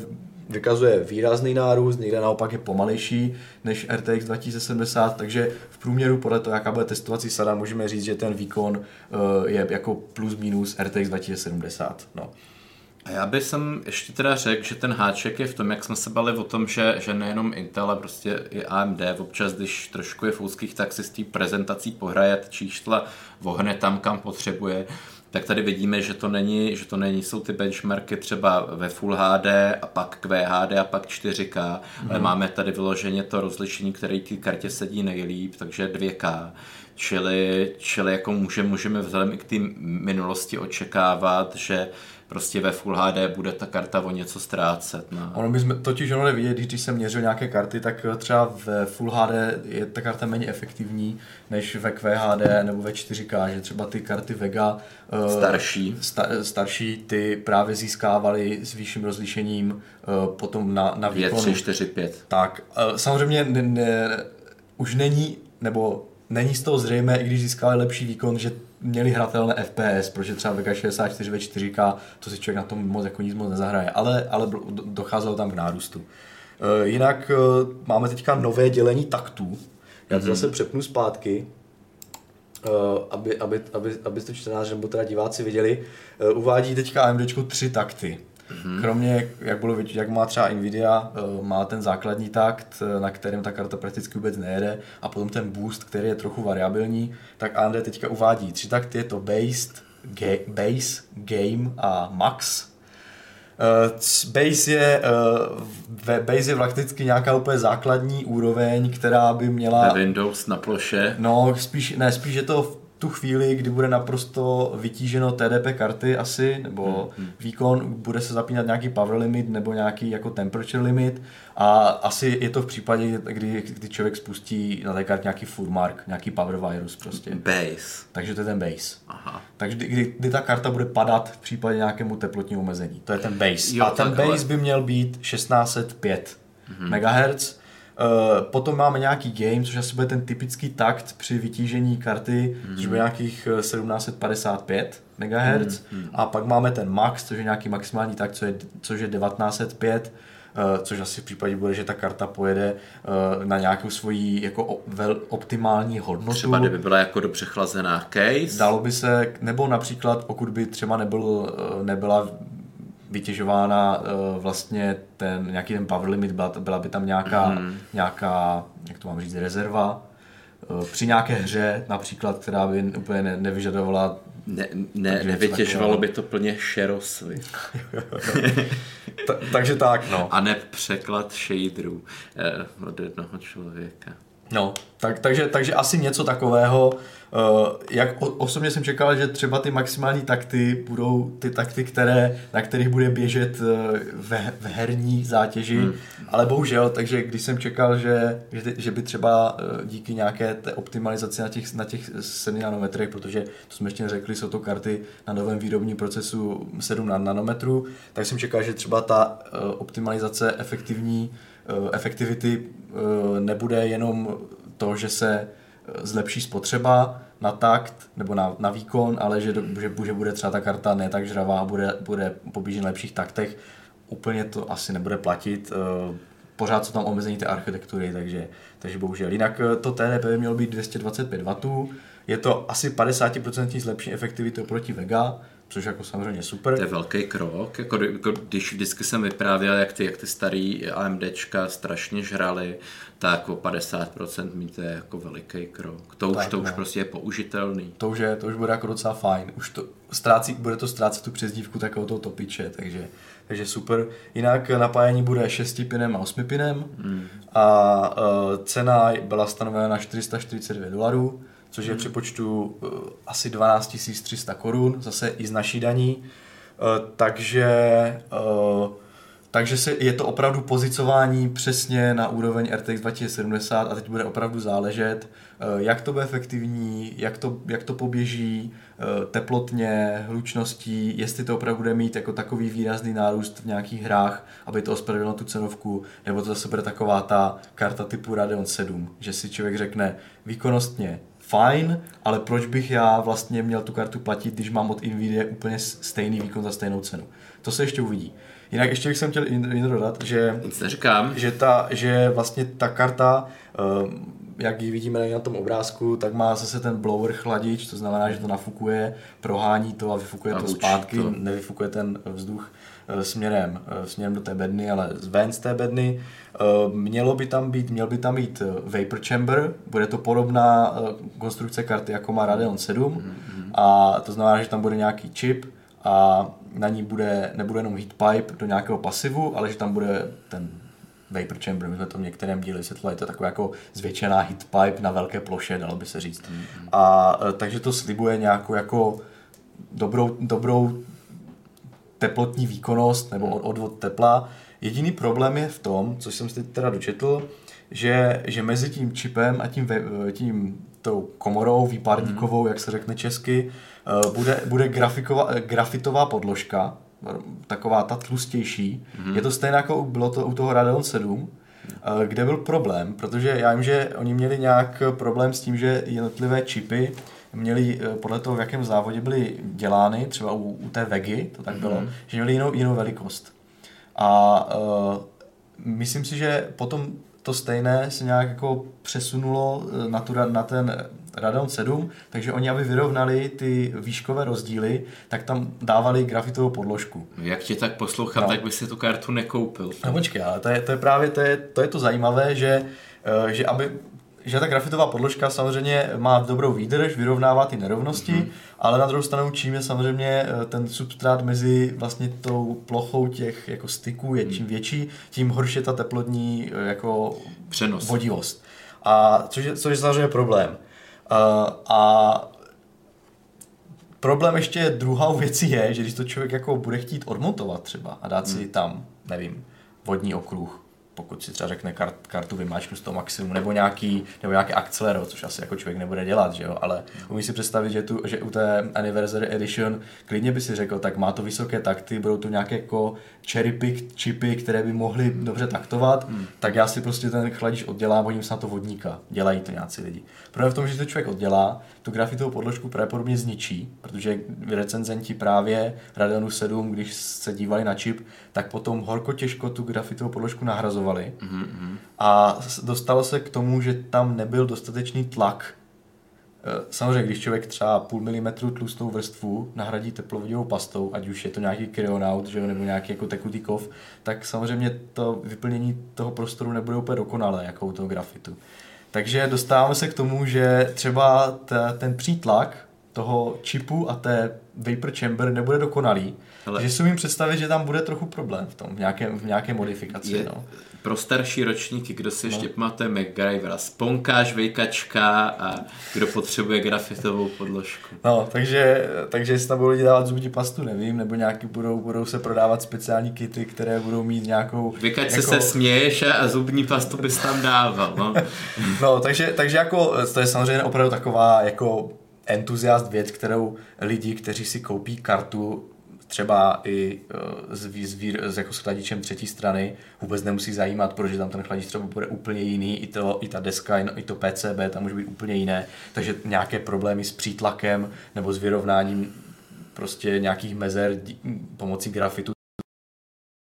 vykazuje výrazný nárůst, někde naopak je pomalejší než RTX 2070, takže v průměru podle toho, jaká bude testovací sada, můžeme říct, že ten výkon uh, je jako plus minus RTX 2070. No. A já bych jsem ještě teda řekl, že ten háček je v tom, jak jsme se bali o tom, že, že nejenom Intel, ale prostě i AMD občas, když trošku je v úzkých, tak si s té prezentací pohraje čísla vohne tam, kam potřebuje tak tady vidíme, že to není, že to není, jsou ty benchmarky třeba ve Full HD a pak QHD a pak 4K, mm. ale mhm. máme tady vyloženě to rozlišení, které té kartě sedí nejlíp, takže 2K. Čili, čili jako může, můžeme vzhledem i k té minulosti očekávat, že prostě ve Full HD bude ta karta o něco ztrácet. No. Ono by jsme totiž ono vidět, když jsem měřil nějaké karty, tak třeba ve Full HD je ta karta méně efektivní než ve QHD nebo ve 4K, že třeba ty karty Vega eh, starší, sta, starší ty právě získávaly s vyšším rozlišením eh, potom na, na výkonu. 2, 3, 4, 5. Tak, eh, samozřejmě ne, ne, už není, nebo není z toho zřejmé, i když získali lepší výkon, že měli hratelné FPS, protože třeba Vega 64 ve 4K, to si člověk na tom moc jako nic moc nezahraje, ale, ale docházelo tam k nárůstu. Uh, jinak uh, máme teďka nové dělení taktů. Já to mm-hmm. zase přepnu zpátky, uh, aby, aby, aby, abyste čtenáři nebo teda diváci viděli. Uvádí teďka AMD tři takty. Mm-hmm. Kromě, jak bylo vidět, jak má třeba Nvidia, eh, má ten základní takt, eh, na kterém ta karta prakticky vůbec nejede, a potom ten boost, který je trochu variabilní, tak AMD teďka uvádí tři takty, je to based, ga, base, game a max. Uh, base je, uh, base je prakticky nějaká úplně základní úroveň, která by měla... Ve Windows na ploše. No, spíš, ne, spíš je to tu chvíli, kdy bude naprosto vytíženo TDP karty asi, nebo hmm. výkon, bude se zapínat nějaký power limit nebo nějaký jako temperature limit a asi je to v případě, kdy, kdy člověk spustí na té kartě nějaký furmark, nějaký power virus prostě. Base. Takže to je ten base. Aha. Takže kdy, kdy ta karta bude padat v případě nějakému teplotnímu omezení. To je ten base. Jo, a ten takhle. base by měl být 1605 mm-hmm. MHz. Uh, potom máme nějaký game, což asi bude ten typický takt při vytížení karty, mm-hmm. což bude nějakých eh, 1755 MHz. Mm-hmm. A pak máme ten max, což je nějaký maximální takt, což je, což je 1905 Uh, což asi v případě bude, že ta karta pojede uh, na nějakou svoji jako vel, optimální hodnotu. Třeba kdyby byla jako dobře chlazená case. Dalo by se, nebo například pokud by třeba nebyl, eh, nebyla vytěžována eh, vlastně ten nějaký ten power limit, byla, byla by tam nějaká, mm. nějaká, jak to mám říct, rezerva. Eh, Při nějaké hře například, která by úplně ne, nevyžadovala Ne, ne, nevytěžovalo by to plně šerosvy. <laughs> Ta, takže tak, no. A ne překlad shaderů eh, od jednoho člověka. No, tak, takže, takže asi něco takového. Uh, jak osobně jsem čekal, že třeba ty maximální takty budou ty takty, které, na kterých bude běžet uh, ve, v herní zátěži, hmm. ale bohužel, takže když jsem čekal, že, že, že by třeba uh, díky nějaké té optimalizaci na těch, na těch 7 nanometrech, protože to jsme ještě neřekli, jsou to karty na novém výrobním procesu 7 na- nanometrů, tak jsem čekal, že třeba ta optimalizace efektivní efektivity nebude jenom to, že se zlepší spotřeba na takt nebo na, na výkon, ale že, že, že bude třeba ta karta ne tak žravá a bude, bude pobížet na lepších taktech. Úplně to asi nebude platit. uh, Pořád jsou tam omezení té architektury, takže, takže bohužel. Jinak uh, to TDP by mělo být 225 W, je to asi 50% zlepšení efektivity oproti Vega, což jako samozřejmě super. To je velký krok, jako, jako když vždycky jsem vyprávěl, jak ty, jak ty starý AMDčka strašně žrali, tak o 50% mít to je jako veliký krok. To už, Tak, to už no. prostě je použitelný. to už, je, to už bude jako docela fajn. Už to ztrácí, bude to ztrácet tu přezdívku takového toho topiče, takže, takže super. Jinak napájení bude 6 pinem a 8 pinem Hmm. a uh, cena byla stanovena na 442 dolarů, což Hmm. je při počtu uh, asi 12 300 korun, zase i z naší daní. Uh, takže uh, takže se, je to opravdu pozicování přesně na úroveň RTX 2070 a teď bude opravdu záležet, eh, jak to bude efektivní, jak to, jak to poběží eh, teplotně, hlučností, jestli to opravdu bude mít jako takový výrazný nárůst v nějakých hrách, aby to ospravedlnilo tu cenovku, nebo to zase bude taková ta karta typu Radeon 7, že si člověk řekne výkonnostně fajn, ale proč bych já vlastně měl tu kartu platit, když mám od Nvidia úplně stejný výkon za stejnou cenu. To se ještě uvidí. Jinak ještě bych jsem chtěl jen dodat, že Nic neříkám. že, ta, že vlastně ta karta, eh, jak ji vidíme na tom obrázku, tak má zase ten blower chladič, to znamená, že to nafukuje, prohání to a vyfukuje A to zpátky, to. nevyfukuje ten vzduch směrem, eh, směrem do té bedny, ale ven z té bedny. Eh, Mělo by tam být, měl by tam být eh, vapor chamber, bude to podobná eh, konstrukce karty, jako má Radeon 7 a to znamená, že tam bude nějaký čip a na ní bude, nebude jenom heat pipe do nějakého pasivu, ale že tam bude ten vapor chamber, my jsme to v některém díle vysvětlili, to je taková jako zvětšená heat pipe na velké ploše, dalo by se říct. A e, takže to slibuje nějakou jako dobrou, dobrou teplotní výkonnost nebo od- odvod tepla. Jediný problém je v tom, co jsem si teď teda dočetl, že, že mezi tím čipem a tím, tím tou komorou výparníkovou, jak se řekne česky, eh, bude, bude grafiková, eh, grafitová podložka, taková ta tlustější. Je to stejné jako bylo to u toho Radeon 7, eh, kde byl problém, protože já vím, že oni měli nějak problém s tím, že jednotlivé čipy měli eh, podle toho, v jakém závodě byly dělány, třeba u, u té Vegy, to tak bylo, že měli jinou, jinou velikost. A uh, myslím si, že potom to stejné se nějak jako přesunulo eh, na, tu, na ten Radeon 7, takže oni, aby vyrovnali ty výškové rozdíly, tak tam dávali grafitovou podložku. Jak tě tak poslouchám, No. tak by si tu kartu nekoupil. No počkej, ale to je, to je právě to je, to je to zajímavé, že, že aby že ta grafitová podložka samozřejmě má dobrou výdrž, vyrovnává ty nerovnosti, mm-hmm. ale na druhou stranu čím je samozřejmě eh, ten substrát mezi vlastně tou plochou těch jako styků je čím větší, tím horší je ta teplotní eh, jako Přenos. vodivost. A což je, což je samozřejmě problém. Uh, a problém ještě druhou věcí je, že když to člověk jako bude chtít odmontovat třeba a dát si Hmm. tam, nevím, vodní okruh, pokud si třeba řekne kart, kartu vymáčknu z toho maximum, nebo nějaký, nebo nějaký akcelero, což asi jako člověk nebude dělat, že jo, ale umí si představit, že, tu, že u té Anniversary Edition klidně by si řekl, tak má to vysoké takty, budou to nějaké jako cherry pick čipy, které by mohly dobře taktovat, hmm. tak já si prostě ten chladič oddělám, hodím se na to vodníka. Dělají to nějací lidi. Problém v tom, že to člověk oddělá, tu grafitovou podložku pravděpodobně zničí, protože recenzenti právě Radeonu 7, když se dívali na čip, tak potom horko těžko tu grafitovou podložku nahrazovali. Mm-hmm. A s- dostalo se k tomu, že tam nebyl dostatečný tlak Eh, Samozřejmě, když člověk třeba půl milimetru tlustou vrstvu nahradí teplovodivou pastou, ať už je to nějaký kryonaut, že jo, nebo nějaký jako tekutý kov, tak samozřejmě to vyplnění toho prostoru nebude úplně dokonalé, jako u toho grafitu. Takže dostáváme se k tomu, že třeba ta, ten přítlak toho čipu a té vapor chamber nebude dokonalý. Hele. Takže si umím představit, že tam bude trochu problém v tom, v nějaké, v nějaké modifikaci. Je, no. pro starší ročníky, kdo si ještě pamatuje MacGyvera, sponkáž, vejkačka a kdo potřebuje grafitovou podložku. No, takže, takže jestli tam budou lidi dávat zubní pastu, nevím, nebo nějaký budou, budou se prodávat speciální kity, které budou mít nějakou... Vykač jako... se směješ a, a zubní pastu bys tam dával, no. <laughs> No, takže, takže jako, to je samozřejmě opravdu taková jako entuziast věc, kterou lidi, kteří si koupí kartu třeba i eh, s, s, s jako s chladičem třetí strany vůbec nemusí zajímat, protože tam ten chladič třeba bude úplně jiný, i, to, i ta deska, i to PCB tam může být úplně jiné, takže nějaké problémy s přítlakem nebo s vyrovnáním prostě nějakých mezer pomocí grafitu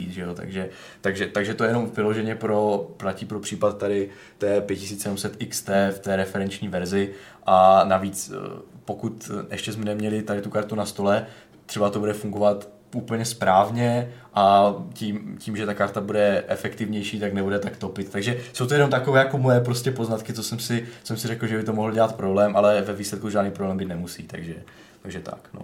že jo, takže, takže, takže to je jenom vyloženě pro, platí pro případ tady té 5700 XT v té referenční verzi. A navíc eh, pokud ještě jsme neměli tady tu kartu na stole, třeba to bude fungovat úplně správně a tím, tím, že ta karta bude efektivnější, tak nebude tak topit. Takže jsou to jenom takové jako moje prostě poznatky, co jsem si, jsem si řekl, že by to mohlo dělat problém, ale ve výsledku žádný problém být nemusí, takže, takže tak. No.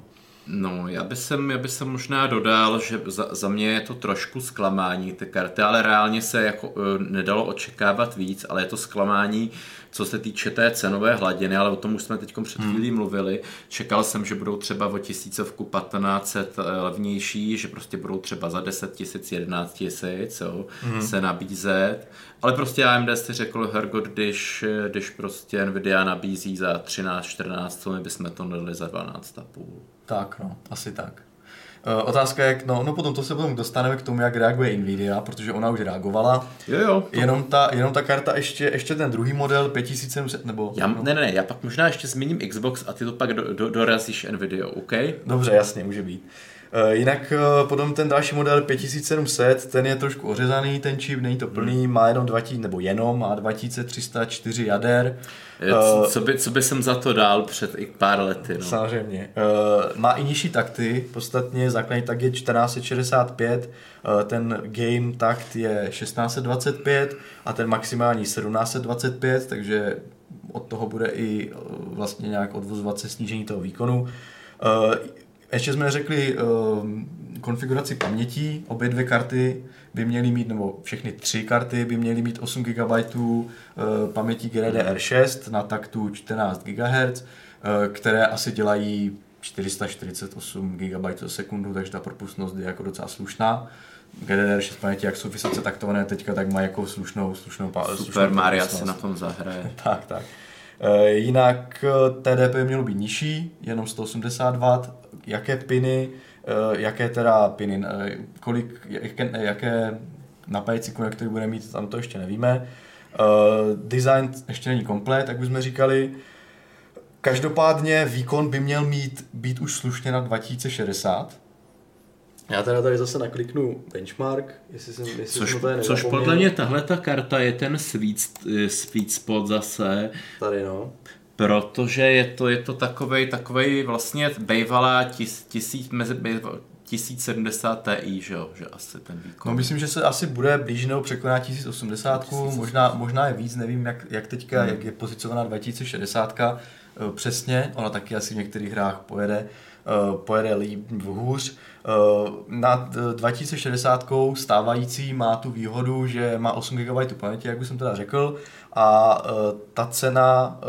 No, já bych sem, já bych sem možná dodal, že za, za mě je to trošku zklamání ty karty, ale reálně se jako uh, nedalo očekávat víc, ale je to zklamání, co se týče té cenové hladiny, ale o tom už jsme teď před chvílí mluvili. Čekal jsem, že budou třeba o tisícovku 1500 levnější, že prostě budou třeba za 10 tisíc, 11 tisíc, jo, se nabízet. Ale prostě AMD si řekl, Hergot, když, když prostě Nvidia nabízí za 13, 14, co my bychom to dali za 12,5. Tak, no, asi tak. Uh, otázka je, no, no potom to se potom dostaneme k tomu, jak reaguje Nvidia, protože ona už reagovala. Jo, jo. To... Jenom ta, jenom ta karta, ještě, ještě ten druhý model 5700, nebo... Já, ne, ne, ne, já pak možná ještě zmíním Xbox a ty to pak do, do, dorazíš Nvidia, OK? Dobře, jasně, může být. Uh, jinak uh, potom ten další model 5700, ten je trošku ořezaný, ten čip, není to plný, má jenom 2000, nebo jenom, má 2304 jader. Co, co, by, co by jsem za to dal před i pár lety, no. Samozřejmě. Má i nižší takty, podstatně základní tak je 1465, uh, ten game takt je 1625 a ten maximální 1725, takže od toho bude i vlastně nějak odvozovat se snížení toho výkonu. Ještě jsme neřekli uh, konfiguraci pamětí, obě dvě karty by měly mít, nebo všechny tři karty by měly mít 8 GB uh, paměti GDDR6 na taktu 14 GHz, uh, které asi dělají 448 GB za sekundu, takže ta propustnost je jako docela slušná. GDDR6 paměti, jak jsou vysoce taktované teďka, tak má jako slušnou, slušnou, pa- slušnou Super Mario si propustnost. na tom zahraje. <laughs> Tak, tak. E, jinak e, TDP mělo být nižší, jenom 180 W. Jaké piny, e, jaké teda piny, e, kolik, jaké, jaké napájecí konektory bude mít, tam to ještě nevíme. E, design ještě není komplet, jak bychom říkali. Každopádně výkon by měl mít, být už slušně na 2060. Já teda tady zase nakliknu benchmark, jestli jsem, jestli Což, jsem to tady což podle mě tahle ta karta je ten sweet, eh, sweet spot zase, Tady no. Protože je to, je to takovej, takovej vlastně bejvalá tis, tisíc, mezi bejval, 1070 Ti, že jo, že asi ten výkon. No myslím, že se asi bude blíž nebo překoná 1080, možná, možná je víc, nevím jak, jak teďka, hmm. jak je pozicovaná 2060 eh, přesně, ona taky asi v některých hrách pojede, eh, pojede líp hůř. Eh, Nad eh, 2060 stávající má tu výhodu, že má 8 GB paměti, jak už jsem teda řekl, a ta cena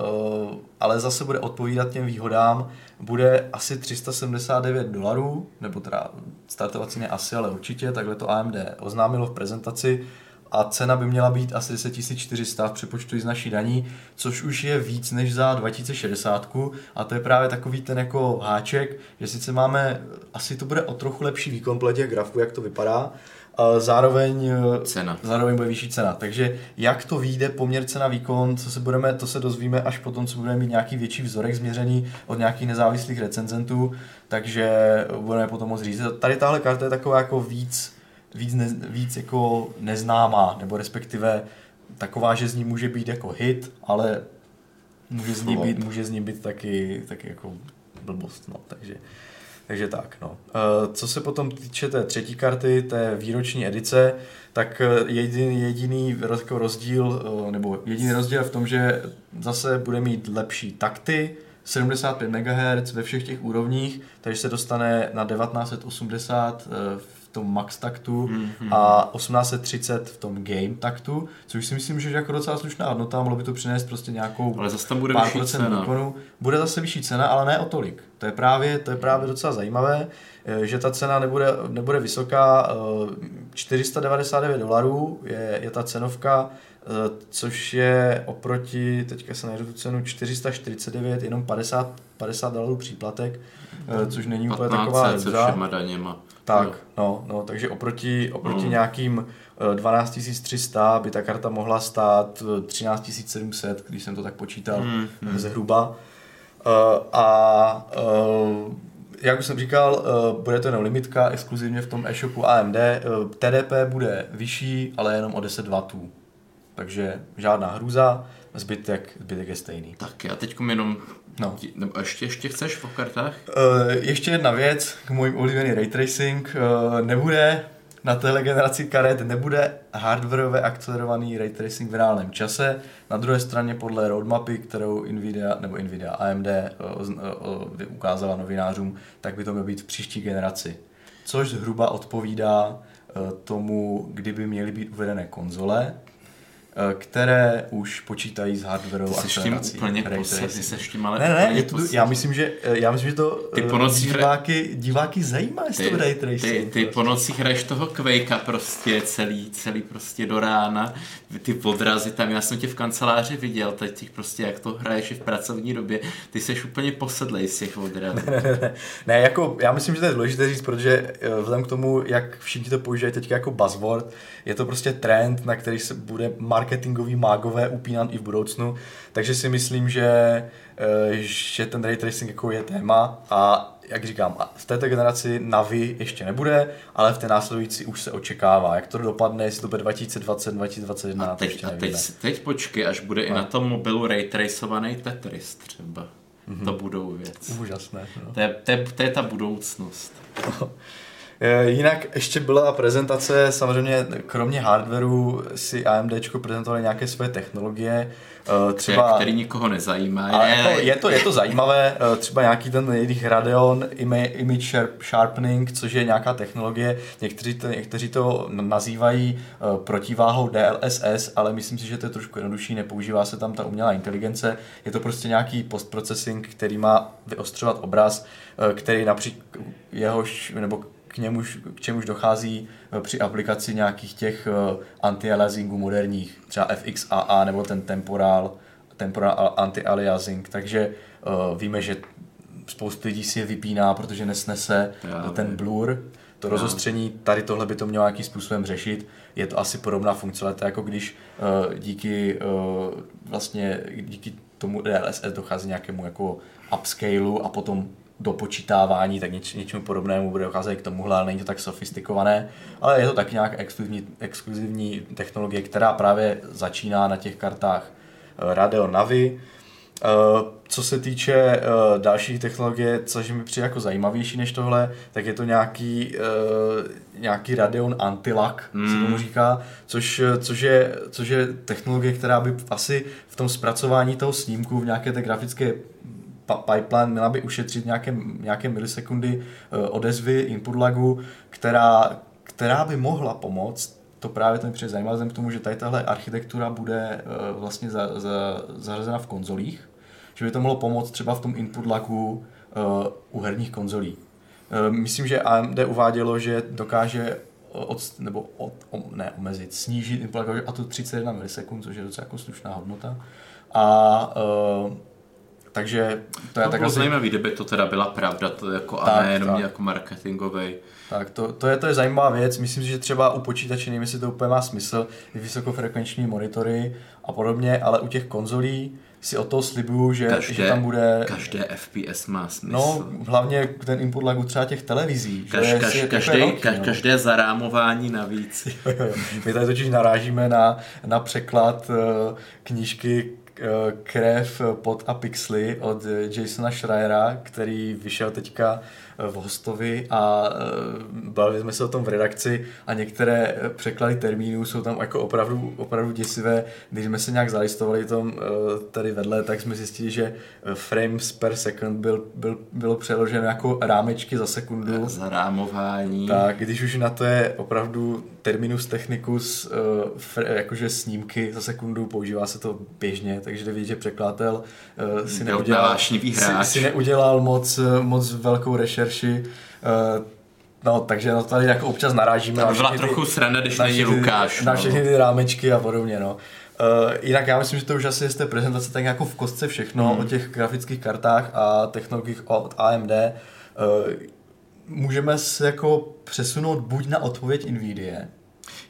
ale zase bude odpovídat těm výhodám, bude asi 379 dolarů, nebo teda startovací ne asi, ale určitě, takhle to AMD oznámilo v prezentaci a cena by měla být asi 10 400 v přepočtu z naší daní, což už je víc než za 2060 a to je právě takový ten jako háček, že sice máme, asi to bude o trochu lepší výkon těch grafů, jak to vypadá, zároveň, cena. zároveň bude vyšší cena. Takže jak to vyjde poměr cena výkon, co se budeme, to se dozvíme až potom, co budeme mít nějaký větší vzorek změřený od nějakých nezávislých recenzentů, takže budeme potom moc říct. Tady tahle karta je taková jako víc, víc, ne, víc jako neznámá, nebo respektive taková, že z ní může být jako hit, ale může z ní být, může z ní být taky, taky jako blbost, no, takže takže tak, no. Eh, co se potom týče té třetí karty, té výroční edice, tak eh, jediný, jediný jako rozdíl, eh, nebo jediný rozdíl v tom, že zase bude mít lepší takty, 75 MHz ve všech těch úrovních, takže se dostane na 1980 v tom max taktu mm-hmm. a 1830 v tom game taktu, což si myslím, že je jako docela slušná hodnota, mohlo by to přinést prostě nějakou ale zase tam bude pár vyšší cena. Výkonu. Bude zase vyšší cena, ale ne o tolik. To je právě, to je právě docela zajímavé, eh, že ta cena nebude, nebude vysoká, 499 eh, dolarů je, je ta cenovka, eh, což je oproti, teďka se najdu tu cenu, 449, jenom 50, 50 dolarů příplatek, což není úplně taková hra. daněma. Tak, no, no, takže oproti, oproti mm. nějakým 12 300 by ta karta mohla stát 13 700, když jsem to tak počítal mm. zhruba. Uh, a jak už jsem říkal, bude to jenom limitka exkluzivně v tom e-shopu AMD. TDP bude vyšší, ale jenom o 10 W. Takže žádná hrůza, zbytek, zbytek je stejný. Tak já teď jenom No. Nebo ještě, ještě chceš o kartách? Uh, ještě jedna věc k můj oblíbený ray tracing. Uh, nebude na téhle generaci karet nebude hardwareově akcelerovaný ray tracing v reálném čase. Na druhé straně podle roadmapy, kterou Nvidia nebo Nvidia AMD uh, uh, ukázala novinářům, tak by to mělo být v příští generaci. Což zhruba odpovídá uh, tomu, kdyby měly být uvedené konzole, Eh, které už počítají s hardwareovou akcelerací. Ty úplně posledný, tím ale Ne, ne, je to, já myslím, že, eh, já myslím, že to ty po eh, diváky, diváky zajímá, jestli to ray tracing. Ty, ty po nocích hraješ toho Quakea prostě celý, celý prostě do rána, ty podrazy tam, já jsem tě v kanceláři viděl, teď těch prostě jak to hraješ i v pracovní době, ty seš úplně posedlej z těch odrazů. <laughs> Ne, ne, ne, ne, jako já myslím, že to je důležité říct, protože vzhledem k tomu, jak všichni to používají teď jako buzzword, je to prostě trend, na který se bude marketingový mágové upínat i v budoucnu, takže si myslím, že, eh, že ten ray tracing jako je téma a jak říkám, v této generaci Navi ještě nebude, ale v té následující už se očekává. Jak to dopadne, jestli to bude 2020, 2021, a teď, to ještě a teď, teď počkej, až bude no. i na tom mobilu ray tracovaný Tetris třeba. Mm-hmm. To budou věc. Úžasné. No. To, je, to, je, to je ta budoucnost. <laughs> Eh, jinak ještě byla prezentace, samozřejmě kromě hardwareu si AMD prezentovali nějaké své technologie, eh, třeba, který nikoho nezajímá. Ale jako je, to, je to zajímavé, eh, třeba nějaký ten jejich Radeon Image Sharpening, což je nějaká technologie, někteří to, někteří to nazývají protiváhou DLSS, ale myslím si, že to je trošku jednodušší, nepoužívá se tam ta umělá inteligence, je to prostě nějaký postprocessing, který má vyostřovat obraz, který například jehož, nebo k, němuž, k čemuž dochází eh, při aplikaci nějakých těch eh, anti-aliasingů moderních, třeba FXAA nebo ten temporal, temporal anti-aliasing, takže uh, víme, že spoustu lidí si je vypíná, protože nesnese Já, ten blur, to Já. rozostření, tady tohle by to mělo nějakým způsobem řešit. Je to asi podobná funkcionalita, jako když uh, díky uh, vlastně díky tomu DLSS dochází nějakému jako upscaleu a potom do počítávání, tak něč, něčemu podobnému bude docházet k tomuhle, ale není to tak sofistikované, ale je to tak nějak exkluzivní, exkluzivní technologie, která právě začíná na těch kartách uh, Radeon Navi. Uh, co se týče uh, dalších technologie, což mi přijde jako zajímavější než tohle, tak je to nějaký, nějaký Radeon Antilac, mm. se tomu hmm. říká, což, což, je, což je technologie, která by asi v tom zpracování toho snímku v nějaké té grafické pipeline měla by ušetřit nějaké, nějaké milisekundy eh, odezvy input lagu, která, která by mohla pomoct to právě ten přijde zajímavé, k tomu, že tady tahle architektura bude uh, vlastně za, za, zařazena v konzolích, že by to mohlo pomoct třeba v tom input lagu uh, u herních konzolí. Myslím, že AMD uvádělo, že dokáže od, nebo od, ne, omezit, snížit input lag a to 31 milisekund, což je docela jako slušná hodnota. A takže to je to tak bylo asi... zajímavé, kdyby to teda byla pravda, to jako, tak, a ne jenom tak. jako marketingový. Tak to, to, je, to je zajímavá věc. Myslím si, že třeba u počítače, nevím, jestli to úplně má smysl, i vysokofrekvenční monitory a podobně, ale u těch konzolí si o to slibuju, že, každé, že tam bude... Každé FPS má smysl. No, hlavně ten input lag třeba těch televizí. Kaž, že kaž, každé, velký, kaž, no. každé zarámování navíc. <laughs> My tady totiž narážíme na, na překlad uh, knížky Eh, krev, pot a pixely od Jasona Schreiera, který vyšel teďka v Hostovi a eh, bavili jsme se o tom v redakci a některé eh, překlady termínů jsou tam jako opravdu, opravdu děsivé. Když jsme se nějak zalistovali tom tady vedle, tak jsme zjistili, že frames per second byl, byl, bylo přeloženo jako rámečky za sekundu. Zarámování. Tak, když už na to je opravdu terminus technicus, jakože snímky za sekundu, používá se to běžně, takže jde vidět, že překladatel si, neudělal, si, si neudělal moc, moc velkou rešerši. Uh, No, takže na to tady jako občas narážíme. To byla trochu sranda, když není Lukáš. Na no. všechny ty rámečky a podobně, no. Uh, jinak já myslím, že to už asi je z té prezentace tak jako v kostce všechno mm. o těch grafických kartách a technologiích od AMD. Uh, můžeme se jako přesunout buď na odpověď NVIDIA,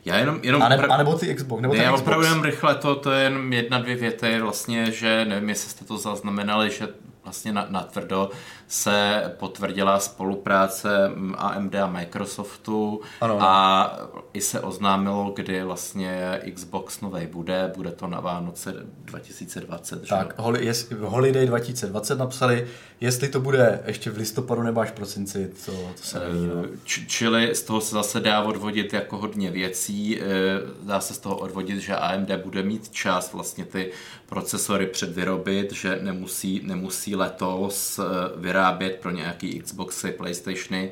já jenom, jenom a, ne, a nebo ty Xbox. Nebo ne, já opravdu jenom rychle, to, to je jenom jedna, dvě věty, vlastně, že nevím, jestli jste to zaznamenali, že vlastně na, na tvrdo se potvrdila spolupráce AMD a Microsoftu ano. a i se oznámilo, kdy vlastně Xbox nový bude, bude to na Vánoce 2020. Tak, že? jest, Holiday 2020 napsali, jestli to bude ještě v listopadu nebo až v prosinci, to, to se neví. No. Č- čili z toho se zase dá odvodit jako hodně věcí, e, dá se z toho odvodit, že AMD bude mít čas vlastně ty procesory předvyrobit, že nemusí, nemusí letos e, vyrábět pro nějaký Xboxy, Playstationy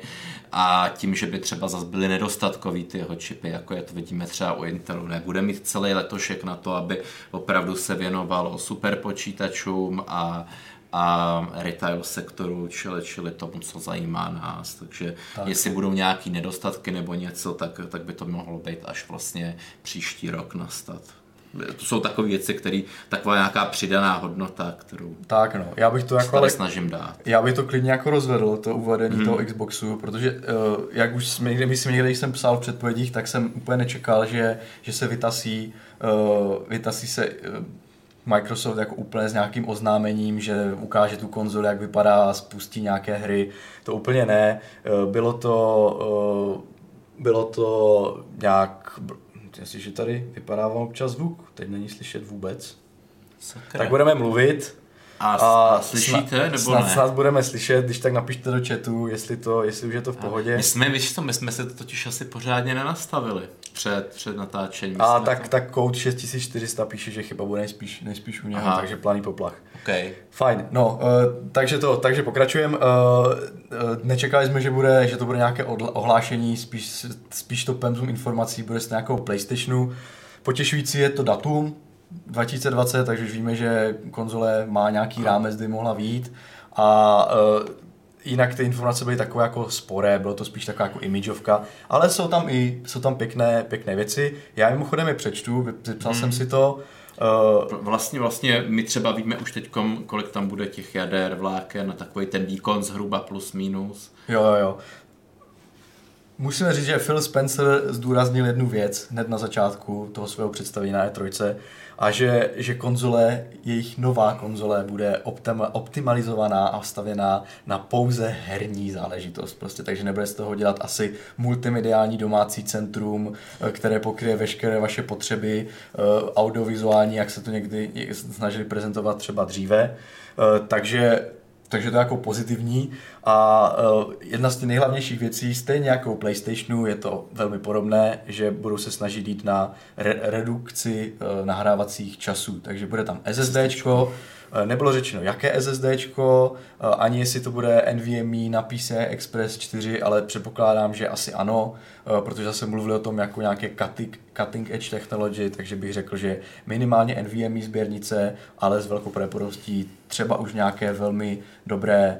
a tím, že by třeba zase byly nedostatkový ty jeho čipy, jako je to vidíme třeba u Intelu, nebude mít celý letošek na to, aby opravdu se věnovalo super počítačům a a retail sektoru, čili, čili tomu, co zajímá nás. Takže tak. jestli budou nějaký nedostatky nebo něco, tak, tak by to mohlo být až vlastně příští rok nastat to jsou takové věci, které taková nějaká přidaná hodnota, kterou tak no, já bych to jako ale, snažím dát. Já bych to klidně jako rozvedl, to uvedení hmm. toho Xboxu, protože uh, jak už jsme myslím někde, jsem psal v předpovědích, tak jsem úplně nečekal, že, že se vytasí, uh, vytasí se uh, Microsoft jako úplně s nějakým oznámením, že ukáže tu konzoli, jak vypadá, spustí nějaké hry. To úplně ne. Bylo to, bylo to nějak Jestliže tady vypadá vám občas zvuk, teď není slyšet vůbec. Sakra. Tak budeme mluvit. A, a slyšíte, snad, nebo snad, ne? Snad budeme slyšet, když tak napište do chatu, jestli, to, jestli už je to v pohodě. My jsme, víš to, my jsme se to totiž asi pořádně nenastavili před, před natáčením. A tak, to... tak Code 6400 píše, že chyba bude nejspíš, nejspíš u něho, Aha. takže planý poplach. Okay. Fajn, no, uh, takže to, takže pokračujeme. Uh, uh, nečekali jsme, že bude, že to bude nějaké ohlášení, spíš, spíš to pemzum informací bude z nějakou Playstationu. Potěšující je to datum, 2020, takže už víme, že konzole má nějaký rámec, kdy mohla výjít a uh, jinak ty informace byly takové jako sporé, bylo to spíš taková jako imageovka, ale jsou tam i jsou tam pěkné, pěkné věci. Já mimochodem je přečtu, vypsal hmm. jsem si to. Uh, vlastně, vlastně my třeba víme už teď, kolik tam bude těch jader, vláken na takový ten výkon zhruba plus minus. Jo, jo, jo. Musíme říct, že Phil Spencer zdůraznil jednu věc hned na začátku toho svého představení na E3 a že, že konzole, jejich nová konzole bude optimalizovaná a vstavěná na pouze herní záležitost. Prostě, takže nebude z toho dělat asi multimediální domácí centrum, eh, které pokryje veškeré vaše potřeby eh, audiovizuální, jak se to někdy snažili prezentovat třeba dříve. Eh, takže takže to je jako pozitivní. A uh, jedna z těch nejhlavnějších věcí, stejně jako u PlayStationu, je to velmi podobné, že budou se snažit jít na re- redukci uh, nahrávacích časů. Takže bude tam SSD, nebylo řečeno, jaké SSDčko, eh, ani jestli to bude NVMe na PCI Express 4, ale předpokládám, že asi ano, eh, protože zase mluvili o tom jako nějaké cutting, cutting edge technology, takže bych řekl, že minimálně NVMe sběrnice, ale s velkou pravděpodobností třeba už nějaké velmi dobré,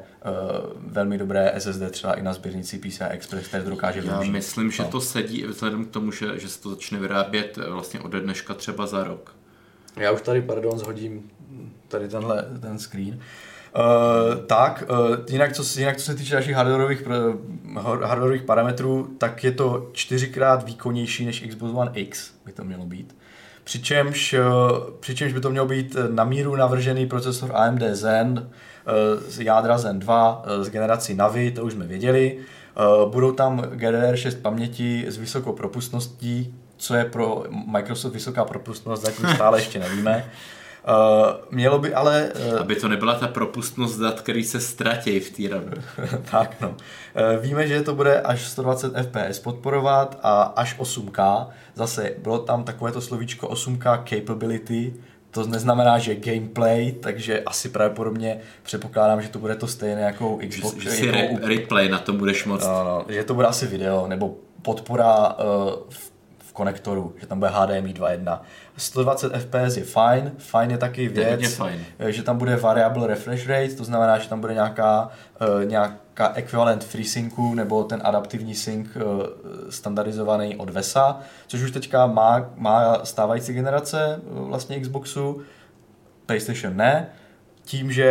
velmi dobré SSD třeba i na sběrnici PCI Express, které to dokáže využít. Já myslím, že no. to sedí vzhledem k tomu, že, že se to začne vyrábět vlastně ode dneška třeba za rok. Já už tady, pardon, zhodím tady tenhle ten screen. Uh, tak, uh, jinak, co, jinak co se týče našich hardwareových, hardwareových parametrů, tak je to čtyřikrát výkonnější než Xbox One X, by to mělo být. Přičemž, uh, přičemž by to mělo být na míru navržený procesor AMD Zen z jádra Zen 2 z generací Navi, to už jsme věděli. Budou tam GDDR6 paměti s vysokou propustností, co je pro Microsoft vysoká propustnost, zatím stále <laughs> ještě nevíme. Uh, mělo by ale... Uh, Aby to nebyla ta propustnost dat, který se ztratí v té RAMu. <laughs> tak no. Uh, víme, že to bude až 120 fps podporovat a až 8K. Zase bylo tam takové to slovíčko 8K capability, to neznamená, že gameplay, takže asi pravděpodobně předpokládám, že to bude to stejné jako Xbox. Že, že si re- replay na tom budeš moc. No, no, že to bude asi video, nebo podpora uh, v konektoru, že tam bude HDMI 2.1. 120 fps je fajn, fajn je taky věc, fajn. Eh, že tam bude variable refresh rate, to znamená, že tam bude nějaká, uh, nějaká ekvivalent FreeSyncu nebo ten adaptivní sync uh, standardizovaný od VESA, což už teďka má, má stávající generace uh, vlastně Xboxu, PlayStation ne, tím, že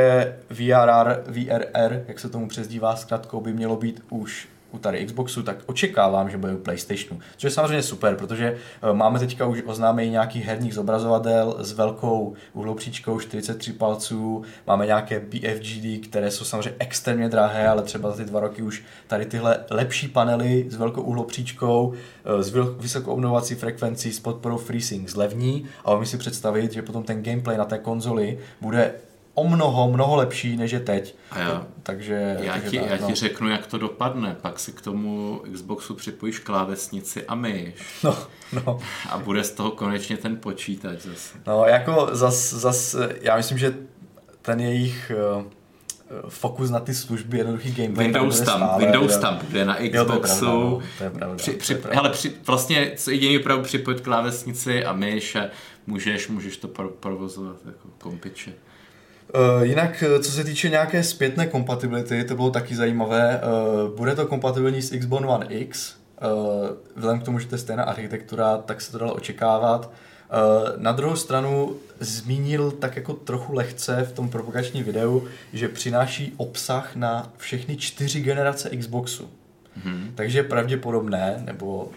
VRR, VRR, jak se tomu přezdívá zkrátkou, by mělo být už u tady Xboxu, tak očekávám, že bude u PlayStationu. Což je samozřejmě super, protože eh, máme teďka už oznámení nějakých herních zobrazovadel s velkou uhlopříčkou 43 palců, máme nějaké BFGD, které jsou samozřejmě extrémně drahé, ale třeba za ty dva roky už tady tyhle lepší panely s velkou uhlopříčkou, eh, s vysokou obnovací frekvencí, s podporou FreeSync zlevní a umím si představit, že potom ten gameplay na té konzoli bude o mnoho, mnoho lepší, než je teď. A já, takže, já, takže ti, tak, já no. ti řeknu, jak to dopadne. Pak si k tomu Xboxu připojíš klávesnici a myš. <laughs> No, no. A bude z toho konečně ten počítač zase. No, jako zas, zas já myslím, že ten jejich uh, fokus na ty služby, jednoduchý gameplay. Windows tam, stále, Windows tam bude na Xboxu. Jo, to je pravda, při, při, to je pravda. Hele, při, vlastně co jediný opravdu připojit klávesnici a myš a můžeš, můžeš to provozovat jako kompiče. Uh, jinak, eh, co se týče nějaké zpětné kompatibility, to bylo taky zajímavé. Uh, bude to kompatibilní s Xbox One X. Vzhledem k tomu, že to je stejná architektura, tak se to dalo očekávat. Na druhou stranu zmínil tak jako trochu lehce v tom propagačním videu, že přináší obsah na všechny čtyři generace Xboxu. Mm-hmm. Takže pravděpodobné, nebo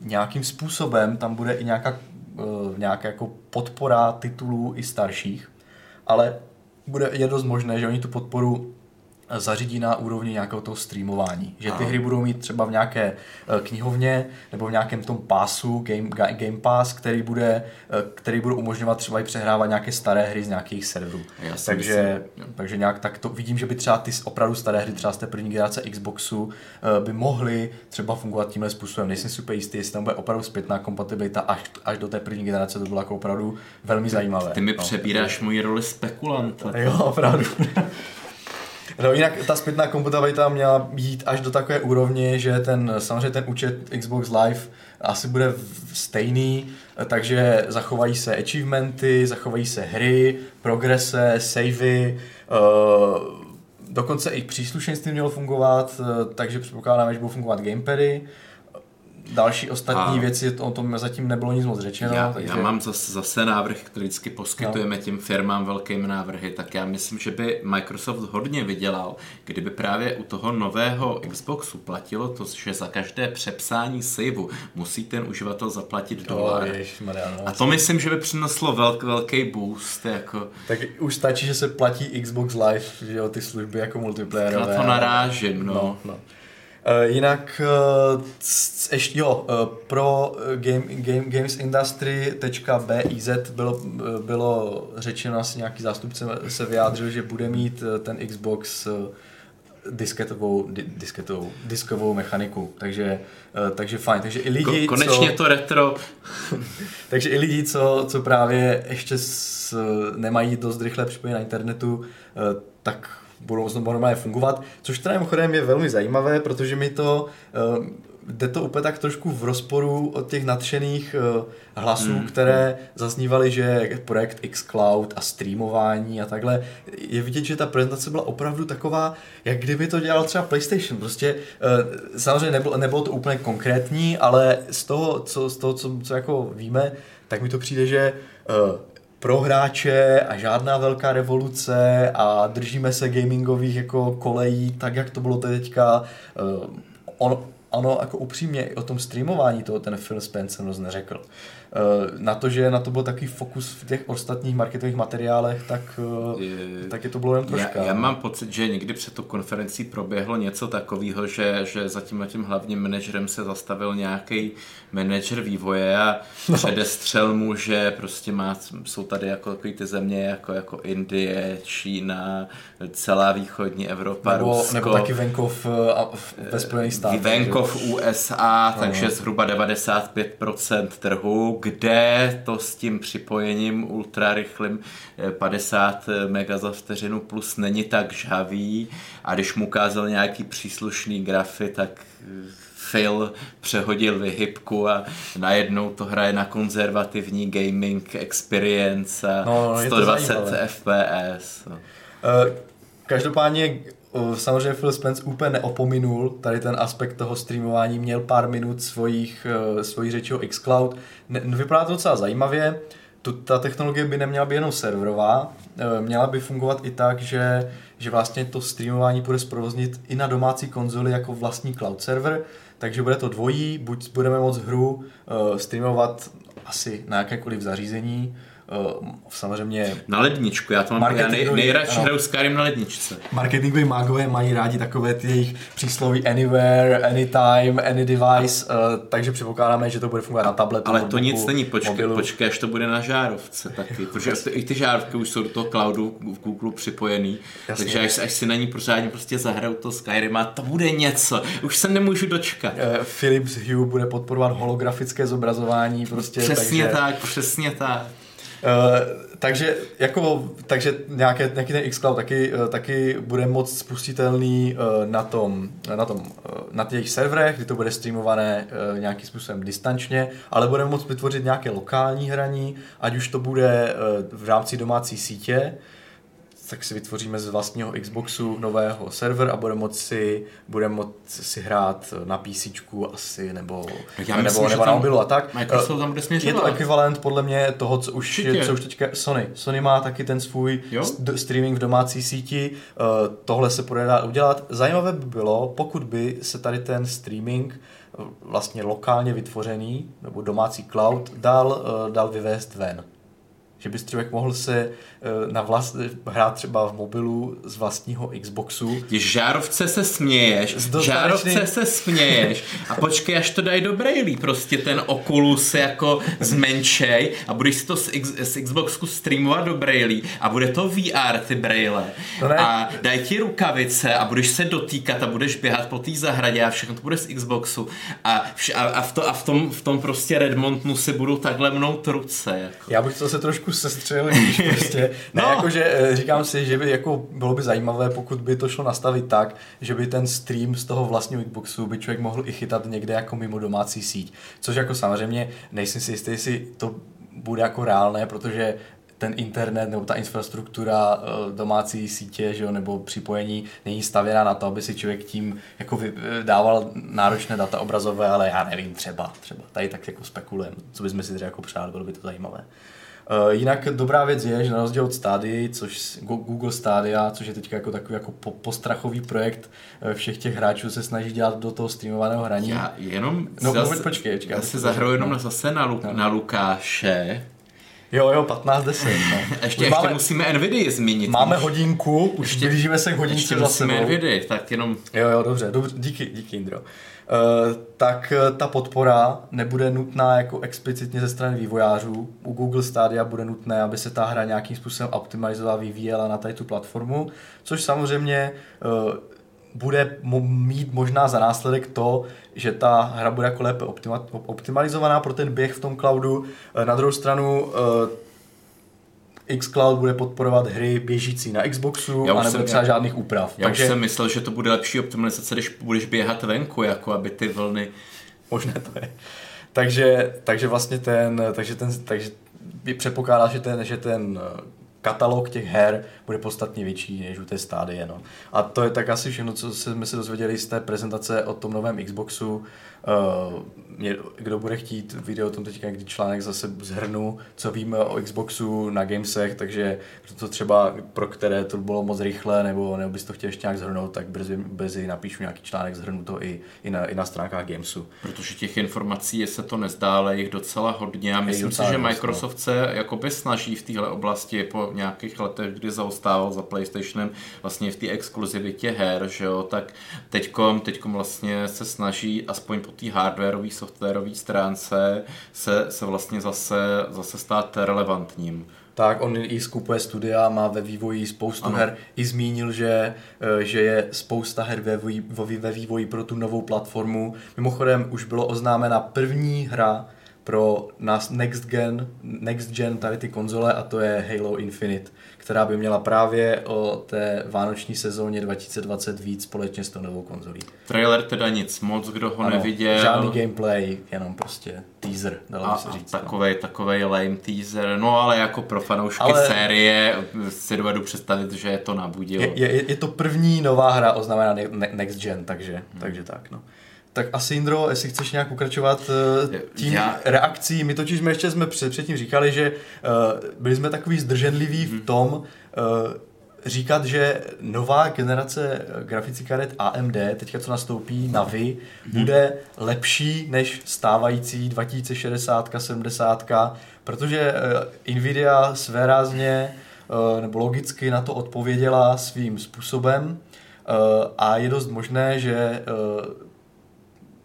nějakým způsobem tam bude i nějaká, nějaká jako podpora titulů i starších. Ale bude, je dost možné, že oni tu podporu zařídí na úrovni nějakého toho streamování. Že ty hry budou mít třeba v nějaké eh, knihovně nebo v nějakém tom pásu Game, game Pass, který bude, eh, který bude umožňovat třeba i přehrávat nějaké staré hry z nějakých serverů. takže, myslím, takže nějak tak to vidím, že by třeba ty opravdu staré hry třeba z té první generace Xboxu eh, by mohly třeba fungovat tímhle způsobem. Nejsem super jistý, jestli tam bude opravdu zpětná kompatibilita až, až do té první generace, to bylo jako opravdu velmi zajímavé. Ty mi no, přebíráš moji roli spekulanta. Jo, opravdu. <laughs> No jinak ta zpětná kompatibilita měla jít až do takové úrovně, že ten, samozřejmě ten účet Xbox Live asi bude stejný, takže zachovají se achievementy, zachovají se hry, progrese, savey, uh, dokonce i příslušenství mělo fungovat, uh, takže předpokládáme, že budou fungovat gamepady další ostatní a věci, o tom zatím nebylo nic moc řečeno. Já, takže... já mám zase, zase návrh, který vždycky poskytujeme no. těm firmám velkým návrhy, tak já myslím, že by Microsoft hodně vydělal, kdyby právě u toho nového Xboxu platilo to, že za každé přepsání saveu musí ten uživatel zaplatit dolar. no, a to myslím, že by přineslo velk, velký boost. Jako... Tak už stačí, že se platí Xbox Live, že jo, ty služby jako multiplayerové. Na to narážím, no. no, no. Uh, jinak uh, ještě jo, uh, pro game, game, gamesindustry.biz bylo, bylo řečeno, asi nějaký zástupce se vyjádřil, že bude mít ten Xbox disketovou, di, disketovou, diskovou mechaniku, takže, takže fajn. Takže i lidi, Ko, konečně co, to retro. <laughs> takže i lidi, co, co právě ještě s, nemají dost rychle připojení na internetu, uh, tak budou normálně fungovat, což teda mimochodem je velmi zajímavé, protože mi to uh, jde to úplně tak trošku v rozporu od těch nadšených uh, hlasů, mm. které zaznívaly, že projekt xCloud a streamování a takhle, je vidět, že ta prezentace byla opravdu taková, jak kdyby to dělal třeba PlayStation. Prostě uh, samozřejmě nebylo, nebylo to úplně konkrétní, ale z toho, co, z toho co, co jako víme, tak mi to přijde, že uh, pro hráče a žádná velká revoluce a držíme se gamingových jako kolejí, tak jak to bylo teďka. Uh, on, ano, jako upřímně o tom streamování toho ten Phil Spencer moc neřekl. Eh, na to, že na to byl takový fokus v těch ostatních marketových materiálech, tak, eh, je, tak je to bylo jen troška. Já, já mám pocit, že někdy před tou konferencí proběhlo něco takového, že, že za tím tím hlavním manažerem se zastavil nějaký manažer vývoje a no. předestřel mu, že prostě má, jsou tady jako takový ty země jako, jako Indie, Čína, celá východní Evropa, nebo, Rusko. Nebo taky venkov eh, ve Spojených státech. Venkov USA, no. takže zhruba 95% trhu, kde to s tím připojením ultra rychlým 50 mega za vteřinu plus není tak žhavý a když mu ukázal nějaký příslušný grafy, tak Phil přehodil vyhybku a najednou to hraje na konzervativní gaming experience a no, no, 120 FPS. No. Uh, každopádně samozřejmě Phil Spence úplně neopominul. Tady ten aspekt toho streamování, měl pár minut svojich, e, svojich řečí o xCloud. Vypadá to docela zajímavě, tu, ta technologie by neměla být jenom serverová, e, měla by fungovat i tak, že, že vlastně to streamování bude zprovoznit i na domácí konzoli jako vlastní cloud server, takže bude to dvojí, buď budeme moct hru uh, streamovat asi na jakékoliv zařízení, Uh, samozřejmě... Na ledničku, já to mám, já nej, nejradši hraju Skyrim na ledničce. Marketingoví mágové mají rádi takové ty jejich přísloví anywhere, anytime, any device, uh, takže předpokládáme, že to bude fungovat na tabletu. Ale to nic není, počkej, počkej, až to bude na žárovce taky, protože i ty žárovky už jsou do toho cloudu v Google připojený, Jasně. takže až, až si na ní pořádně prostě zahraju to Skyrim a to bude něco, už se nemůžu dočkat. Uh, Philips Hue bude podporovat holografické zobrazování prostě. Přesně takže... tak, přesně tak. Uh, takže, jako, takže nějaké, nějaký ten xCloud taky, uh, taky bude moc spustitelný uh, na tom, na, tom, na těch serverech, kdy to bude streamované nějakým způsobem distančně, ale budeme moct vytvořit nějaké lokální hraní, ať už to bude v rámci domácí sítě, tak si vytvoříme z vlastního Xboxu nového server a budeme moci, budeme moci si hrát na PC asi, nebo, Já nebo, myslím, nebo na mobilu a tak. Microsoft tam bude Je to ekvivalent podle mě toho, co už, co už teďka Sony. Sony má taky ten svůj jo? streaming v domácí síti, uh, tohle se bude dát udělat. Zajímavé by bylo, pokud by se tady ten streaming eh, vlastně lokálně vytvořený, nebo domácí cloud, dal, uh, dal vyvést ven že by člověk mohl se eh, na vlast, hrát třeba v mobilu z vlastního Xboxu. Když žárovce se směješ, žárovce se směješ a počkej, až to dají do brailí, prostě ten Oculus jako zmenšej a budeš si to z, X, z Xboxu streamovat do brailí a bude to VR ty braille a dají ti rukavice a budeš se dotýkat a budeš běhat po té zahradě a všechno to bude z Xboxu a, vš, a, a, v, to, a v, tom, v tom prostě Redmontnu si budou takhle mnout ruce. Jako. Já bych to se trošku sestřelil, <laughs> prostě. Ne, no. jakože eh, říkám si, že by jako bylo by zajímavé, pokud by to šlo nastavit tak, že by ten stream z toho vlastního Xboxu by člověk mohl i chytat někde jako mimo domácí síť. Což jako samozřejmě nejsem si jistý, jestli to bude jako reálné, protože ten internet nebo ta infrastruktura eh, domácí sítě že jo, nebo připojení není stavěná na to, aby si člověk tím jako dával náročné data obrazové, ale já nevím, třeba, třeba. Tady tak jako spekulujeme, co bychom si jako přáli, bylo by to zajímavé. Uh, jinak dobrá věc je, že na rozdíl od Stady, což Google Stadia, což je teď jako takový jako postrachový projekt eh, všech těch hráčů se snaží dělat do toho streamovaného hraní. Já jenom no, zase, počkej, počkej, já si zahraju jenom no. zase na, Lu- no. na Lukáše. Jo, jo, 15 10. No. <laughs> ještě, ještě máme, musíme Nvidia zmínit. Máme hodinku, už ještě, blížíme se k hodince ještě za sebou. Nvidia, tak jenom... Jo, jo, dobře, dobře díky, díky Indro. Eh, tak eh, ta podpora nebude nutná jako explicitně ze strany vývojářů. U Google Stadia bude nutné, aby se ta hra nějakým způsobem optimalizovala, vyvíjela na tady tu platformu, což samozřejmě eh, bude mít možná za následek to, že ta hra bude jako lépe optima, optimalizovaná pro ten běh v tom cloudu. Eh, na druhou stranu xCloud bude podporovat hry běžící na Xboxu a nebude třeba žádných úprav. Já Takže... už jsem myslel, že to bude lepší optimalizace, když budeš běhat venku, jako aby ty vlny... Možné to je. Takže, takže vlastně ten, takže ten, takže předpokládá, že ten, že ten katalog těch her bude podstatně větší než u té stádie. No. A to je tak asi všechno, co jsme se dozvěděli z té prezentace o tom novém Xboxu. Uh, mě, kdo bude chtít video o tom teďka, kdy článek zase zhrnu, co víme o Xboxu na Gamesech, takže to třeba pro které to bylo moc rychle, nebo, nebo bys to chtěl ještě nějak zhrnout, tak brzy, brzy napíšu nějaký článek, zhrnu to i, i, na, i na stránkách Gamesu. Protože těch informací se to nezdá, ale jich docela hodně a myslím si, že no. Microsoft se jakoby snaží v téhle oblasti po nějakých letech, kdy zaostával za PlayStationem vlastně v té exkluzivitě her, že jo, tak teďkom, teďkom vlastně se snaží aspoň po té hardwareové, softwarové stránce se, se vlastně zase, zase stát relevantním. Tak, on i skupuje studia, má ve vývoji spoustu ano. her. I zmínil, že, eh, že je spousta her ve vývoji, ve vývoji pro tu novou platformu. Mimochodem už bylo oznámena první hra pro nás next gen, next gen tady ty konzole a to je Halo Infinite která by měla právě o té vánoční sezóně 2020 víc společně s tou novou konzolí. Trailer teda nic moc, kdo ho ano, neviděl. Žádný gameplay, jenom prostě teaser, dalo by se říct. Takovej, no. takovej lame teaser, no ale jako pro fanoušky ale... série si dovedu představit, že je to nabudilo. Je, je, je to první nová hra oznámená Next Gen, takže, hmm. takže tak no. Tak asi Indro, jestli chceš nějak pokračovat eh, tím Já... reakcí, my totiž jsme ještě jsme před, předtím říkali, že uh, byli jsme takový zdrženliví hmm. v mhm. tom, uh, říkat, že nová generace grafických karet AMD, teďka co nastoupí na Vy, hmm. bude lepší než stávající 2060, 70, protože uh, Nvidia svérázně uh, nebo logicky na to odpověděla svým způsobem uh, a je dost možné, že uh,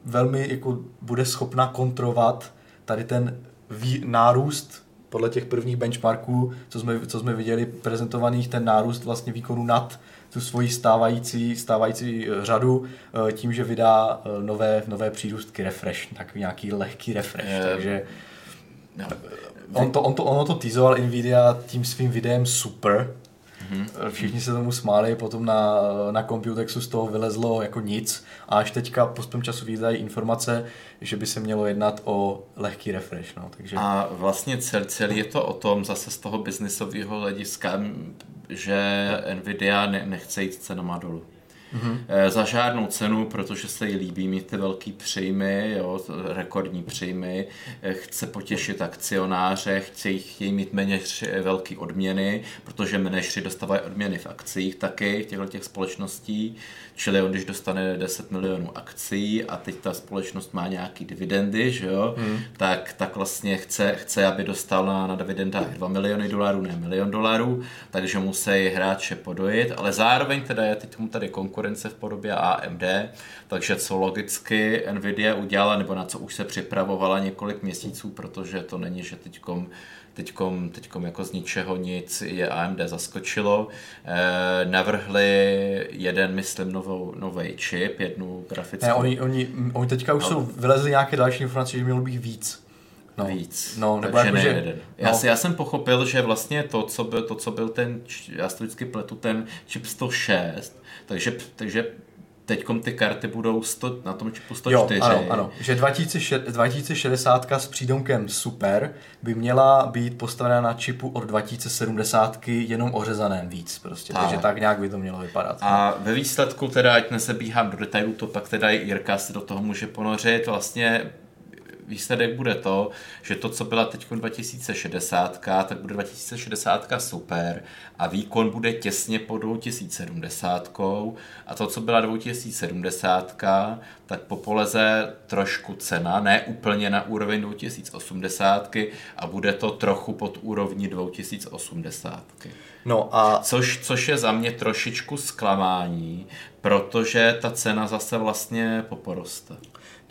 velmi jako bude schopna kontrolovat tady ten vý, nárůst podle těch prvních benchmarků, co jsme, co jsme viděli prezentovaných, ten nárůst vlastně výkonu nad tu svoji stávající, stávající eh, řadu eh, tím, že vydá eh, nové, nové přírůstky refresh, takový nějaký lehký refresh, je, takže no, on to, on to, ono to teasoval Nvidia tím svým videem super, Mm-hmm. Všichni se tomu smáli, potom na, na Computexu z toho vylezlo jako nic a až teďka postupem času vydají informace, že by se mělo jednat o lehký refresh. No, takže... A vlastně cel, celý je to o tom zase z toho biznisového hlediska, že Nvidia ne, nechce jít cenama dolů mm-hmm. za žádnou cenu, protože se jí líbí mít ty velký příjmy, jo, rekordní příjmy, eh, chce potěšit akcionáře, chce chtějí mít méně velké odměny, protože manažři dostávají odměny v akcích taky těchto těch společností, čili on když dostane 10 milionů akcí a teď ta společnost má nějaký dividendy, že jo, mm. tak, tak vlastně chce, chce, aby dostal na, na dividendách 2 miliony dolarů, ne milion dolarů, takže musí hráče podojit, ale zároveň teda je teď mu tady konkurence konkurence v podobě AMD, takže co logicky Nvidia udělala, nebo na co už se připravovala několik měsíců, protože to není, že teďkom teďkom, teďkom jako z ničeho nic je AMD zaskočilo. E, navrhli jeden, myslím, novou, nový čip, jednu grafickou. Ne, oni, oni, oni teďka už no. jsou, vylezli nějaké další informace, že mělo být víc. No, víc. No, nebo Takže jako, ne jeden. Já, no. já jsem pochopil, že vlastně to, co byl, to, co byl ten, já si vždycky pletu ten čip 106, takže, takže teďkom ty karty budou 100, na tom čipu 104. Jo, ano, ano. Že 2060 s přídomkem Super by měla být postavena na čipu od 2070 jenom ořezaném víc prostě. Tak. Takže tak nějak by to mělo vypadat. A ve výsledku teda, ať nesebíhám do detailů, to pak teda i Jirka si do toho může ponořit. Vlastně výsledek bude to, že to, co byla teď 2060, tak bude 2060 super a výkon bude těsně po 2070 a to, co byla 2070, tak popoleze trošku cena, ne úplně na úroveň 2080 a bude to trochu pod úrovní 2080. No a... Což, což je za mě trošičku zklamání, protože ta cena zase vlastně poporoste.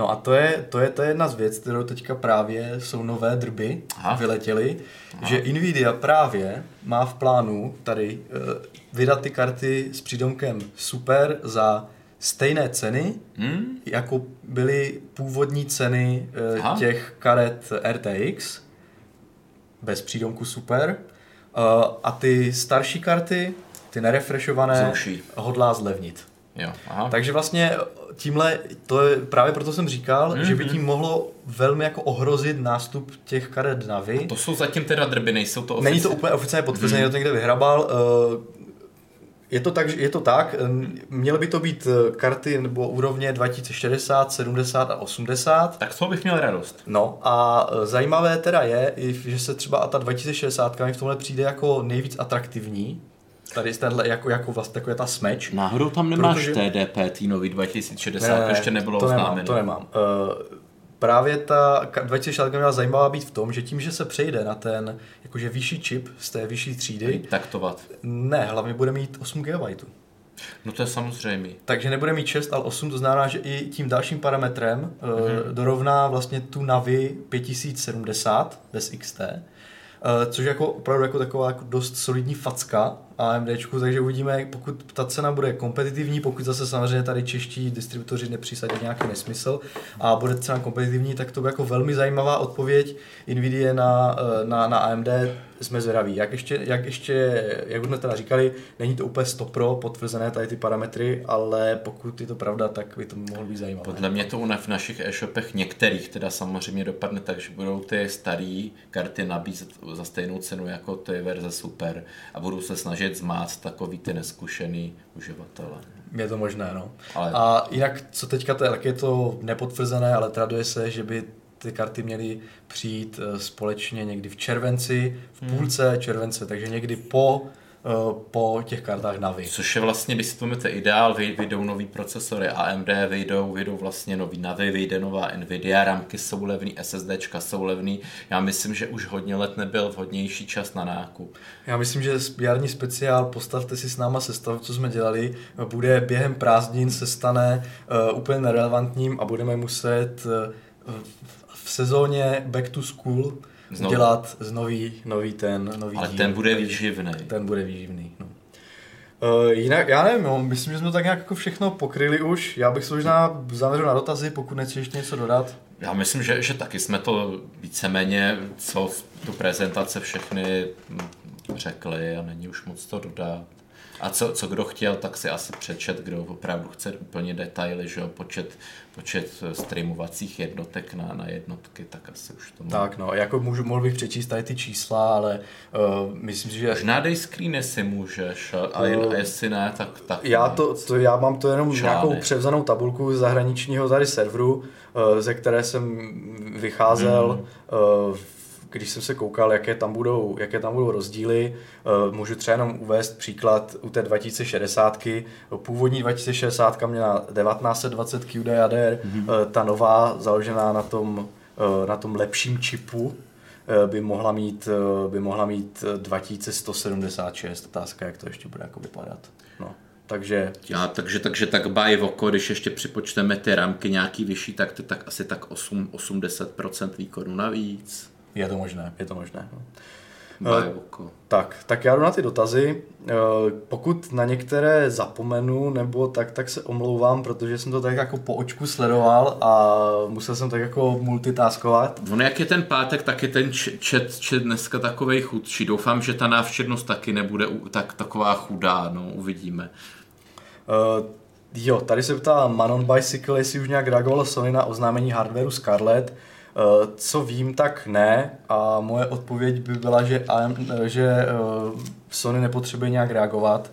No a to je, to je, to je jedna z věcí, kterou teďka právě jsou nové drby Aha. vyletěly, Aha. že Nvidia právě má v plánu tady uh, vydat ty karty s přídomkem super za stejné ceny, Hmm? jako byly původní ceny eh, Aha. těch karet RTX, bez přídomku super, eh, a ty starší karty, ty nerefreshované, Zruší. hodlá zlevnit. Jo, aha. Takže vlastně tímhle, to je, právě proto jsem říkal, mm-hmm. že by Mhm. tím mohlo velmi jako ohrozit nástup těch karet Navy. To jsou zatím teda drby, nejsou to Není to úplně oficiálně potvrzené, mm. to někde vyhrabal. eh, Je to tak, je to tak, eh, měly by to být eh, karty nebo úrovně 2060, 70 a 80. Tak toho bych měl radost. No a zajímavé teda je, že se třeba ta 2060 mi v tomhle přijde jako nejvíc atraktivní. Tady tenhle jako, jako vlastně taková ta smeč. Náhodou tam nemáš Protože- TDP, tý nový 2060, to ještě nebylo to oznámeno. nemám, to nemám. Uh, právě ta ka- 2060 měla zajímavá být v tom, že tím, že se přejde na ten jakože vyšší čip z té vyšší třídy, Taktovat. ne, hlavně bude mít 8 GB. No to je samozřejmé. Takže nebude mít 6, ale 8, to znamená, že i tím dalším parametrem uh, Mhm. dorovná vlastně tu Navi 5070 bez XT, uh, což je jako opravdu jako taková jako dost solidní facka AMDčku, takže uvidíme, pokud ta cena bude kompetitivní, pokud zase samozřejmě tady čeští distributoři nepřisadí nějaký nesmysl a bude cena kompetitivní, tak to bude jako velmi zajímavá odpověď Nvidia na, eh, na, na AMD, jsme zvědaví. Jak ještě, jak ještě, jak už jsme teda říkali, není to úplně 100 pro potvrzené tady ty parametry, ale pokud je to pravda, tak by to mohlo být zajímavé. Podle mě to u v našich e-shopech některých teda samozřejmě dopadne tak, že budou ty staré karty nabízet za stejnou cenu jako ty verze super a budou se snažit zmáct takový ty neskušený uživatele. Je to možné, no. Ale- A jinak, co teďka, to, je- tak je to nepotvrzené, ale traduje se, že by ty karty měly přijít eh, společně někdy v červenci, v Hmm. půlce července, takže někdy po, po těch kartách Navi. Což je vlastně, když si to máte ideál, vy- vyjdou nový procesory AMD, vyjdou, vyjdou vlastně nový Navi, vyjde nová Nvidia, ramky jsou levný, SSDčka jsou levný. Já myslím, že už hodně let nebyl vhodnější čas na nákup. Já myslím, že jarní speciál Postavte si s náma sestav, co jsme dělali, bude během prázdnin se stane uh, úplně nerelevantním a budeme muset uh, v sezóně Back to School Znovu. Znovu. dělat z nový, nový ten nový Ale díl. ten bude výživný. Ten bude výživný. No. Uh, jinak, já nevím, no, myslím, že jsme to tak nějak jako všechno pokryli už. Já bych se možná zaměřil na dotazy, pokud nechci ještě něco dodat. Já myslím, že, že taky jsme to víceméně, co tu prezentace všechny řekli a není už moc to dodat. A co, co kdo chtěl, tak si asi přečet, kdo opravdu chce úplně detaily, že jo, počet, počet streamovacích jednotek na, na jednotky, tak asi už to. Tak no, jako můžu, mohl bych přečíst tady ty čísla, ale uh, myslím si, že Možná dej screeny si můžeš, a, a, No. a jestli ne, tak, tak Já, nic. to, to, já mám to jenom Žádný. nějakou převzanou tabulku z zahraničního tady serveru, eh, ze které jsem vycházel, Mhm. eh, když jsem se koukal, jaké tam budou, jaké tam budou rozdíly. Eh, Můžu třeba jenom uvést příklad u té 2060. Původní 2060 měla 1920 QDADR, Mhm. eh, ta nová, založená na tom, eh, na tom lepším čipu, eh, by mohla mít, by mohla mít eh, 2176. Otázka, jak to ještě bude jako vypadat. No. Takže Já, takže, takže tak v oko, když ještě připočteme ty ramky nějaký vyšší, tak to tak asi tak 8, 80% výkonu navíc. Je to možné, je to možné. No. Báj v oko. Tak, tak já jdu na ty dotazy. Eh, Pokud na některé zapomenu, nebo tak, tak se omlouvám, protože jsem to tak jako po očku sledoval a musel jsem tak jako multitaskovat. Ono jak je ten pátek, tak je ten č- chat, chat dneska takovej chudší. Doufám, že ta návštěvnost taky nebude tak, taková chudá, no, uvidíme. Uh, jo, tady se ptá Manon Bicycle, jestli už nějak reagovalo Sony na oznámení hardwareu Scarlett. Uh, co vím, tak ne. A moje odpověď by byla, že, AM, že uh, Sony nepotřebuje nějak reagovat,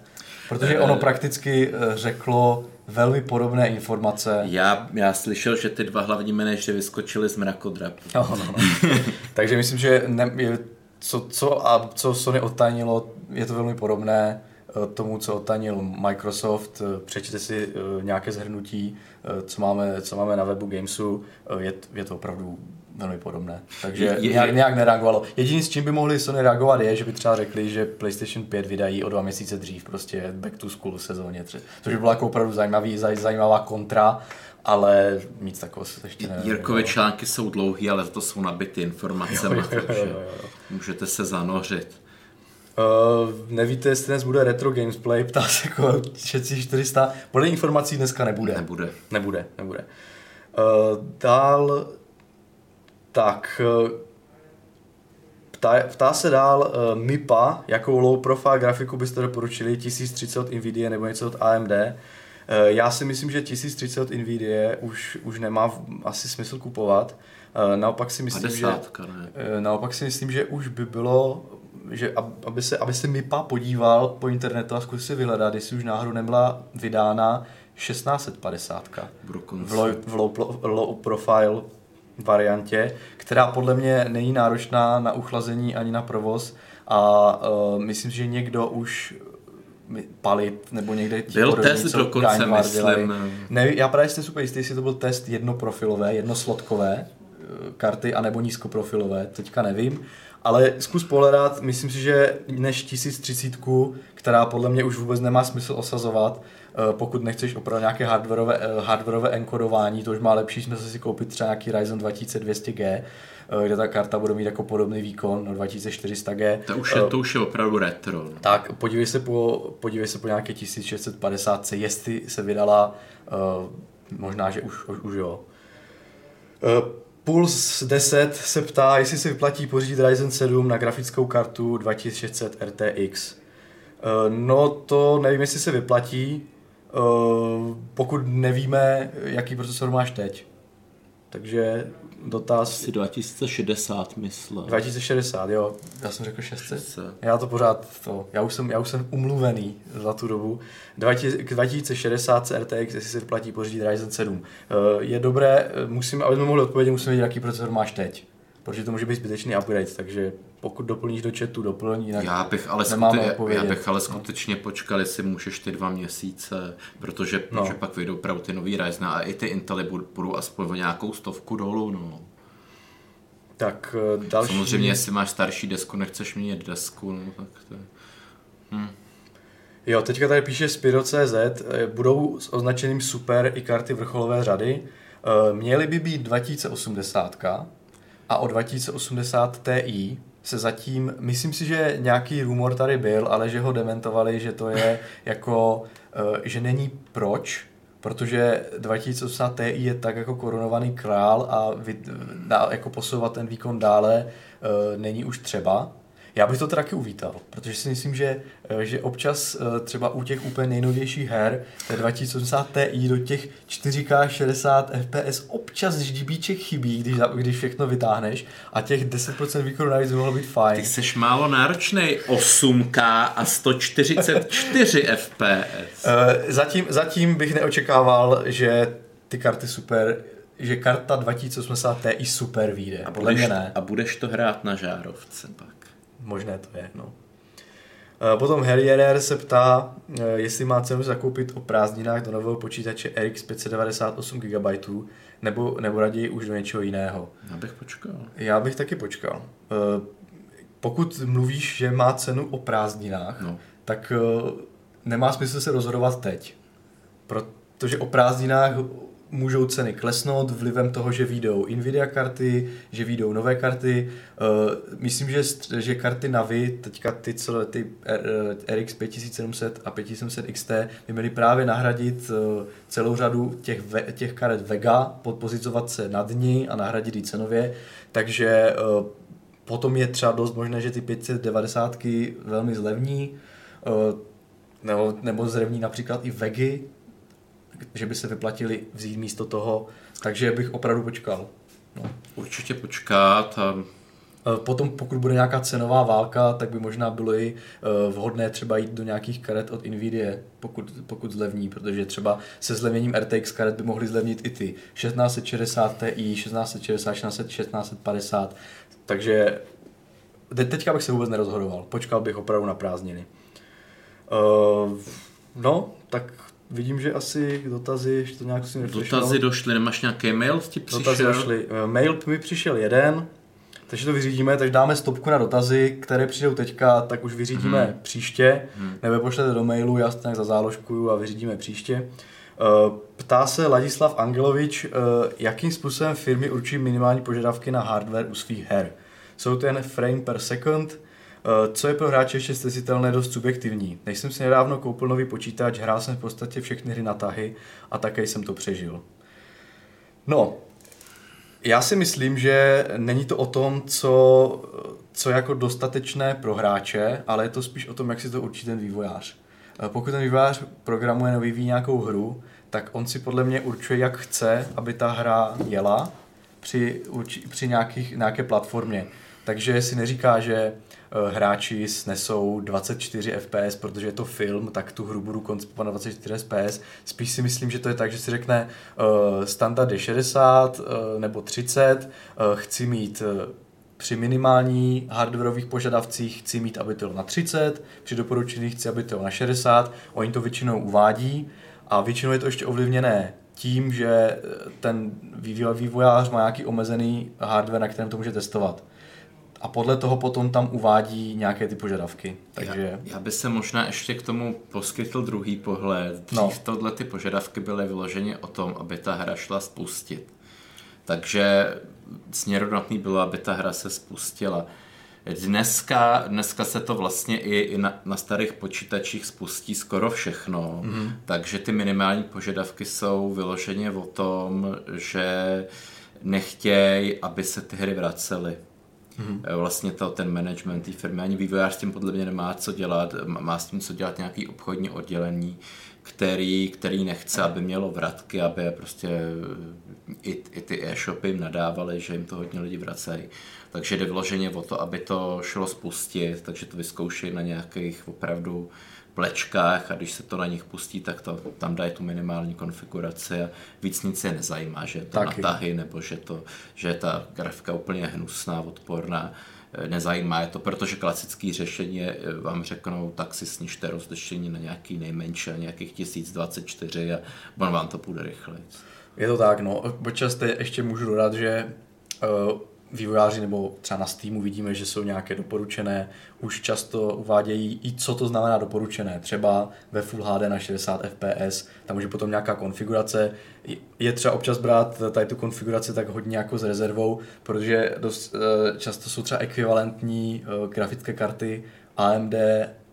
protože ono prakticky řeklo velmi podobné informace. Já, já slyšel, že ty dva hlavní manažeři vyskočili z mrakodrapu. No, no, no. <laughs> Takže myslím, že ne, je, co, co, a co Sony odtajnilo, je to velmi podobné eh, tomu, co odtajnil Microsoft. Eh, Přečtěte si eh, nějaké zhrnutí, eh, co máme, co máme na webu Gamesu. Eh, Je, je to opravdu velmi podobné. Takže Je- je- nějak, nějak nereagovalo. Jediný, s čím by mohli Sony reagovat, je, že by třeba řekli, že PlayStation 5 vydají o dva měsíce dřív, prostě Back to School sezóně 3. Což by byla jako opravdu zajímavý, zaj, zajímavá kontra, ale nic takového se ještě ne. Jirkové články jsou dlouhý, ale to jsou nabity informacemi, takže můžete se zanořit. Uh, nevíte, jestli dnes bude retro gamesplay, ptá se jako 400. Podle informací dneska nebude. Nebude. Nebude, nebude. Uh, dál, tak, uh, ptá, ptá se dál uh, MIPA, jakou low profile grafiku byste doporučili, 1030 od Nvidia nebo něco od AMD. Uh, já si myslím, že 1030 od Nvidia už, už nemá v, asi smysl kupovat. Naopak si myslím, 50, že, ne? naopak si myslím, že už by bylo že aby se, aby se MIPA podíval po internetu a zkusil si vyhledat, jestli už náhodou nebyla vydána 1650 v low, v low, low profile variantě, která podle mě není náročná na uchlazení ani na provoz a uh, myslím si, že někdo už palit nebo někde Byl podobný, test dokonce, myslím. Ne, já právě jste super jistý, jestli to byl test jednoprofilové, jednoslotkové karty, anebo nízkoprofilové, teďka nevím ale zkus pohledat, myslím si, že než 1030, která podle mě už vůbec nemá smysl osazovat, eh, pokud nechceš opravdu nějaké hardwareové, eh, hardwareové enkodování, to už má lepší smysl si koupit třeba nějaký Ryzen 2200G, eh, kde ta karta bude mít jako podobný výkon, no 2400G. To už je, to už je opravdu retro. No. Tak podívej se po, podívej se po nějaké 1650, jestli se vydala, možná, že už, už, už jo. Puls 10 se ptá, jestli se vyplatí pořídit Ryzen 7 na grafickou kartu 2600 RTX. Eh, no to nevím, jestli se vyplatí, eh, pokud nevíme, jaký procesor máš teď. Takže dotaz... Asi 2060, myslím. 2060, jo. Já jsem řekl 600. Já to pořád, to, já už jsem, já už jsem umluvený za tu dobu. 2060 RTX, jestli se vyplatí pořídit Ryzen 7. Eh, je dobré, musím, aby jsme mohli odpovědět, musíme vědět, jaký procesor máš teď. Protože to může být zbytečný upgrade, takže pokud doplníš do chatu, doplň, jinak já bych ale, skute, já bych ale skutečně no. počkal, jestli můžeš ty dva měsíce, protože, no. protože pak vyjdou právě ty nový Ryzen a i ty Intely budou aspoň o nějakou stovku dolů. No. Tak eh, další... Samozřejmě, jestli máš starší desku, nechceš měnit desku, no tak to je... Hm. Jo, teďka tady píše Spiro.cz, eh, budou s označeným super i karty vrcholové řady. Eh, měly by být 2080 a o 2080 Ti se zatím, myslím si, že nějaký rumor tady byl, ale že ho dementovali, že to je <laughs> jako, eh, že není proč, protože 2080 Ti je tak jako korunovaný král a vy, jako posouvat ten výkon dále eh, není už třeba. Já bych to taky uvítal, protože si myslím, že, eh, že občas eh, třeba u těch úplně nejnovějších her, té 2080 Ti do těch 4K 60 FPS občas ždibíček chybí, když, když všechno vytáhneš a těch 10% výkonu navíc by mohlo být fajn. Ty jsi málo náročný 8K a 144 FPS. Zatím, zatím bych neočekával, že ty karty super že karta 2080 Ti super vyjde. A budeš, mě ne. A budeš to hrát na žárovce pak možné to je. No. Eh, potom Harrier se ptá, eh, jestli má cenu zakoupit o prázdninách do nového počítače RX 598 GB, nebo, nebo raději už do něčeho jiného. Já bych počkal. Já bych taky počkal. Eh, pokud mluvíš, že má cenu o prázdninách, no. tak nemá smysl se rozhodovat teď. Protože o prázdninách můžou ceny klesnout vlivem toho, že výjdou Nvidia karty, že výjdou nové karty. Uh, myslím, že, že karty Navi, teďka ty, celé, ty RX 5700 a 5700 XT by měly právě nahradit uh, celou řadu těch, těch karet Vega, podpozicovat se nad ní a nahradit ji cenově. Takže potom je třeba dost možné, že ty 590 velmi zlevní, nebo, nebo zlevní například i Vegy, že by se vyplatili vzít místo toho, takže bych opravdu počkal. No. Určitě počkat. A... Potom, pokud bude nějaká cenová válka, tak by možná bylo i e, vhodné třeba jít do nějakých karet od Nvidia, pokud, pokud zlevní, protože třeba se zlevněním RTX karet by mohly zlevnit i ty 1660 Ti, 1660, 1650, takže teďka bych se vůbec nerozhodoval, počkal bych opravdu na prázdniny. Uh, no, tak Vidím, že asi dotazy ještě to nějak si neflešlo. Dotazy došly, nemáš nějaký mail ti přišel? Dotazy došly. Eh, mail mi přišel jeden, takže to vyřídíme, takže dáme stopku na dotazy, které přijdou teďka, tak už vyřídíme hmm. příště, hmm. nebo pošlete do mailu, já to nějak zazáložkuju a vyřídíme příště. Eh, ptá se Ladislav Angelovič, eh, jakým způsobem firmy určují minimální požadavky na hardware u svých her. Jsou to jen frame per second, Co je pro hráče ještě stesitelné dost subjektivní. Než jsem si nedávno koupil nový počítač, hrál jsem v podstatě všechny hry na tahy a také jsem to přežil. No, já si myslím, že není to o tom, co, co jako dostatečné pro hráče, ale je to spíš o tom, jak si to určí ten vývojář. Eh, pokud ten vývojář programuje nebo vyvíjí nějakou hru, tak on si podle mě určuje, jak chce, aby ta hra jela při, při nějakých, nějaké platformě. Takže si neříká, že eh, hráči snesou 24 FPS, protože je to film, tak tu hru budu koncipovat na 24 FPS. Spíš si myslím, že to je tak, že si řekne uh, standard je 60 uh, nebo 30, uh, chci mít uh, při minimální hardwareových požadavcích chci mít, aby to bylo na 30, při doporučených chci, aby to bylo na 60, oni to většinou uvádí a většinou je to ještě ovlivněné tím, že ten vývojář má nějaký omezený hardware, na kterém to může testovat a podle toho potom tam uvádí nějaké ty požadavky. Takže... Já, já bych se možná ještě k tomu poskytl druhý pohled. Dřív no. tohle ty požadavky byly vyloženě o tom, aby ta hra šla spustit. Takže směrodatný bylo, aby ta hra se spustila. Dneska, dneska se to vlastně i, i na, na starých počítačích spustí skoro všechno, mm-hmm. takže ty minimální požadavky jsou vyloženě o tom, že nechtějí, aby se ty hry vracely. Mm-hmm. Vlastně to, ten management té firmy, ani vývojář s tím podle mě nemá co dělat, má s tím co dělat nějaký obchodní oddělení, který, který nechce, aby mělo vratky, aby prostě i, i ty e-shopy jim nadávaly, že jim to hodně lidi vracejí. Takže jde vloženě o to, aby to šlo spustit, takže to vyzkoušejí na nějakých opravdu plečkách a když se to na nich pustí, tak to tam dají tu minimální konfiguraci a víc nic je nezajímá, že je to Taky. na tahy nebo že, to, že je ta grafika úplně hnusná, odporná. Eh, nezajímá je to, protože klasické řešení je, eh, vám řeknou, tak si snižte rozlišení na nějaký nejmenší, nějakých 1024 a on vám to půjde rychleji. Je to tak, no. Počas ještě můžu dodat, že uh, vývojáři nebo třeba na Steamu vidíme, že jsou nějaké doporučené, už často uvádějí i co to znamená doporučené, třeba ve Full HD na 60 fps, tam může potom nějaká konfigurace, je třeba občas brát tady tu konfiguraci tak hodně jako s rezervou, protože dost eh, často jsou třeba ekvivalentní eh, grafické karty AMD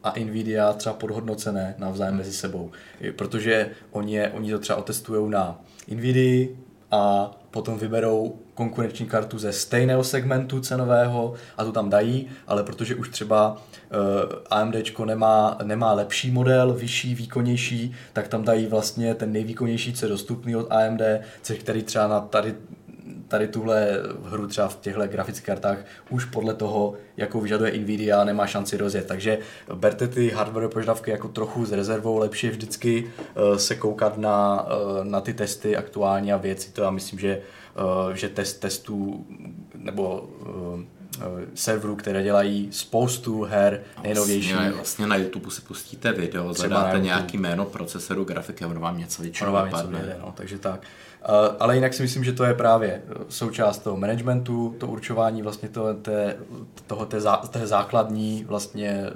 a Nvidia třeba podhodnocené navzájem mezi sebou, protože oni, je, oni to třeba otestují na Nvidia a potom vyberou konkurenční kartu ze stejného segmentu cenového a to tam dají, ale protože už třeba eh, AMD nemá, nemá lepší model, vyšší, výkonnější, tak tam dají vlastně ten nejvýkonnější, co je dostupný od AMD, který třeba na tady tady tuhle hru třeba v těchto grafických kartách už podle toho, jakou vyžaduje Nvidia, nemá šanci rozjet. Takže berte ty hardware požadavky jako trochu s rezervou, lepší vždycky uh, se koukat na, uh, na ty testy aktuální a věci. To já myslím, že, uh, že test testů nebo serverů, které dělají spoustu her nejnovějších. Vlastně, vlastně na YouTube si pustíte video, zadáte nějaký jméno procesoru, grafiky a ono vám něco většinou vám něco vyjde, no, takže tak. Uh, ale jinak si myslím, že to je právě eh, součást toho managementu, to určování vlastně toho, té, toho té, zá, té základní vlastně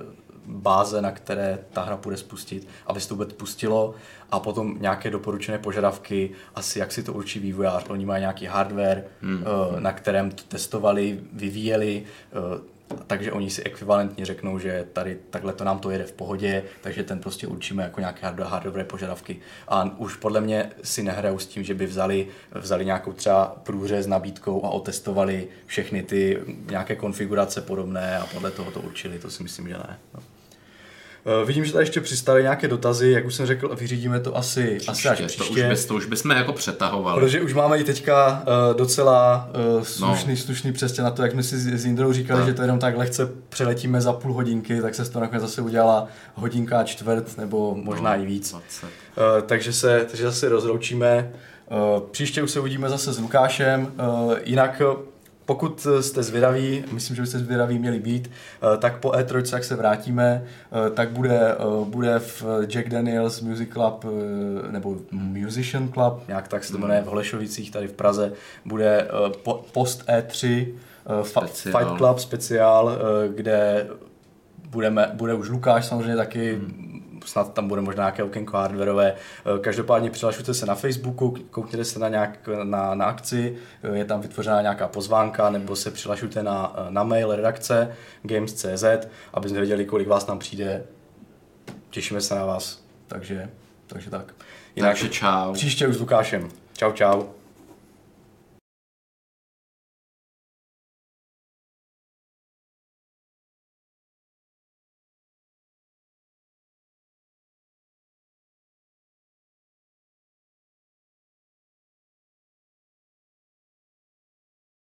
báze, na které ta hra bude spustit, aby se to vůbec pustilo a potom nějaké doporučené požadavky, asi jak si to určí vývojář. Oni mají nějaký hardware, hmm. uh, na kterém to testovali, vyvíjeli, uh, takže oni si ekvivalentně řeknou, že tady takhle to nám to jede v pohodě, takže ten prostě určíme jako nějaké hardware požadavky. A už podle mě si nehrajou s tím, že by vzali, vzali nějakou třeba průřez nabídkou a otestovali všechny ty nějaké konfigurace podobné a podle toho to určili, to si myslím, že ne. No. Uh, vidím, že tady ještě přistali nějaké dotazy, jak už jsem řekl, vyřídíme to asi, příště, asi až příště. To už, bys, to už bychom jako přetahovali. Protože už máme i teďka uh, docela uh, slušný, no. slušný přesně na to, jak jsme si s, Jindrou říkali, no. že to jenom tak lehce přeletíme za půl hodinky, tak se to nakonec zase udělala hodinka a čtvrt, nebo možná no, i víc. Uh, takže, se, takže zase rozloučíme. Uh, příště už se uvidíme zase s Lukášem. Uh, jinak pokud jste zvědaví, myslím, že byste zvědaví měli být, eh, tak po E3, jak se vrátíme, eh, tak bude, eh, bude v Jack Daniels Music Club, nebo Musician Club, nějak tak se to jmenuje v Holešovicích tady v Praze, bude post E3 speciál. Fight Club speciál, kde budeme, bude už Lukáš samozřejmě taky, hmm snad tam bude možná nějaké okénko hardwareové. Každopádně přihlašujte se na Facebooku, koukněte se na, nějak, na, na akci, je tam vytvořena nějaká pozvánka, nebo se přihlašujte na, na mail redakce games.cz, aby jsme věděli, kolik vás tam přijde. Těšíme se na vás. Takže, takže tak. Jinak, takže čau. Příště už s Lukášem. Čau, čau.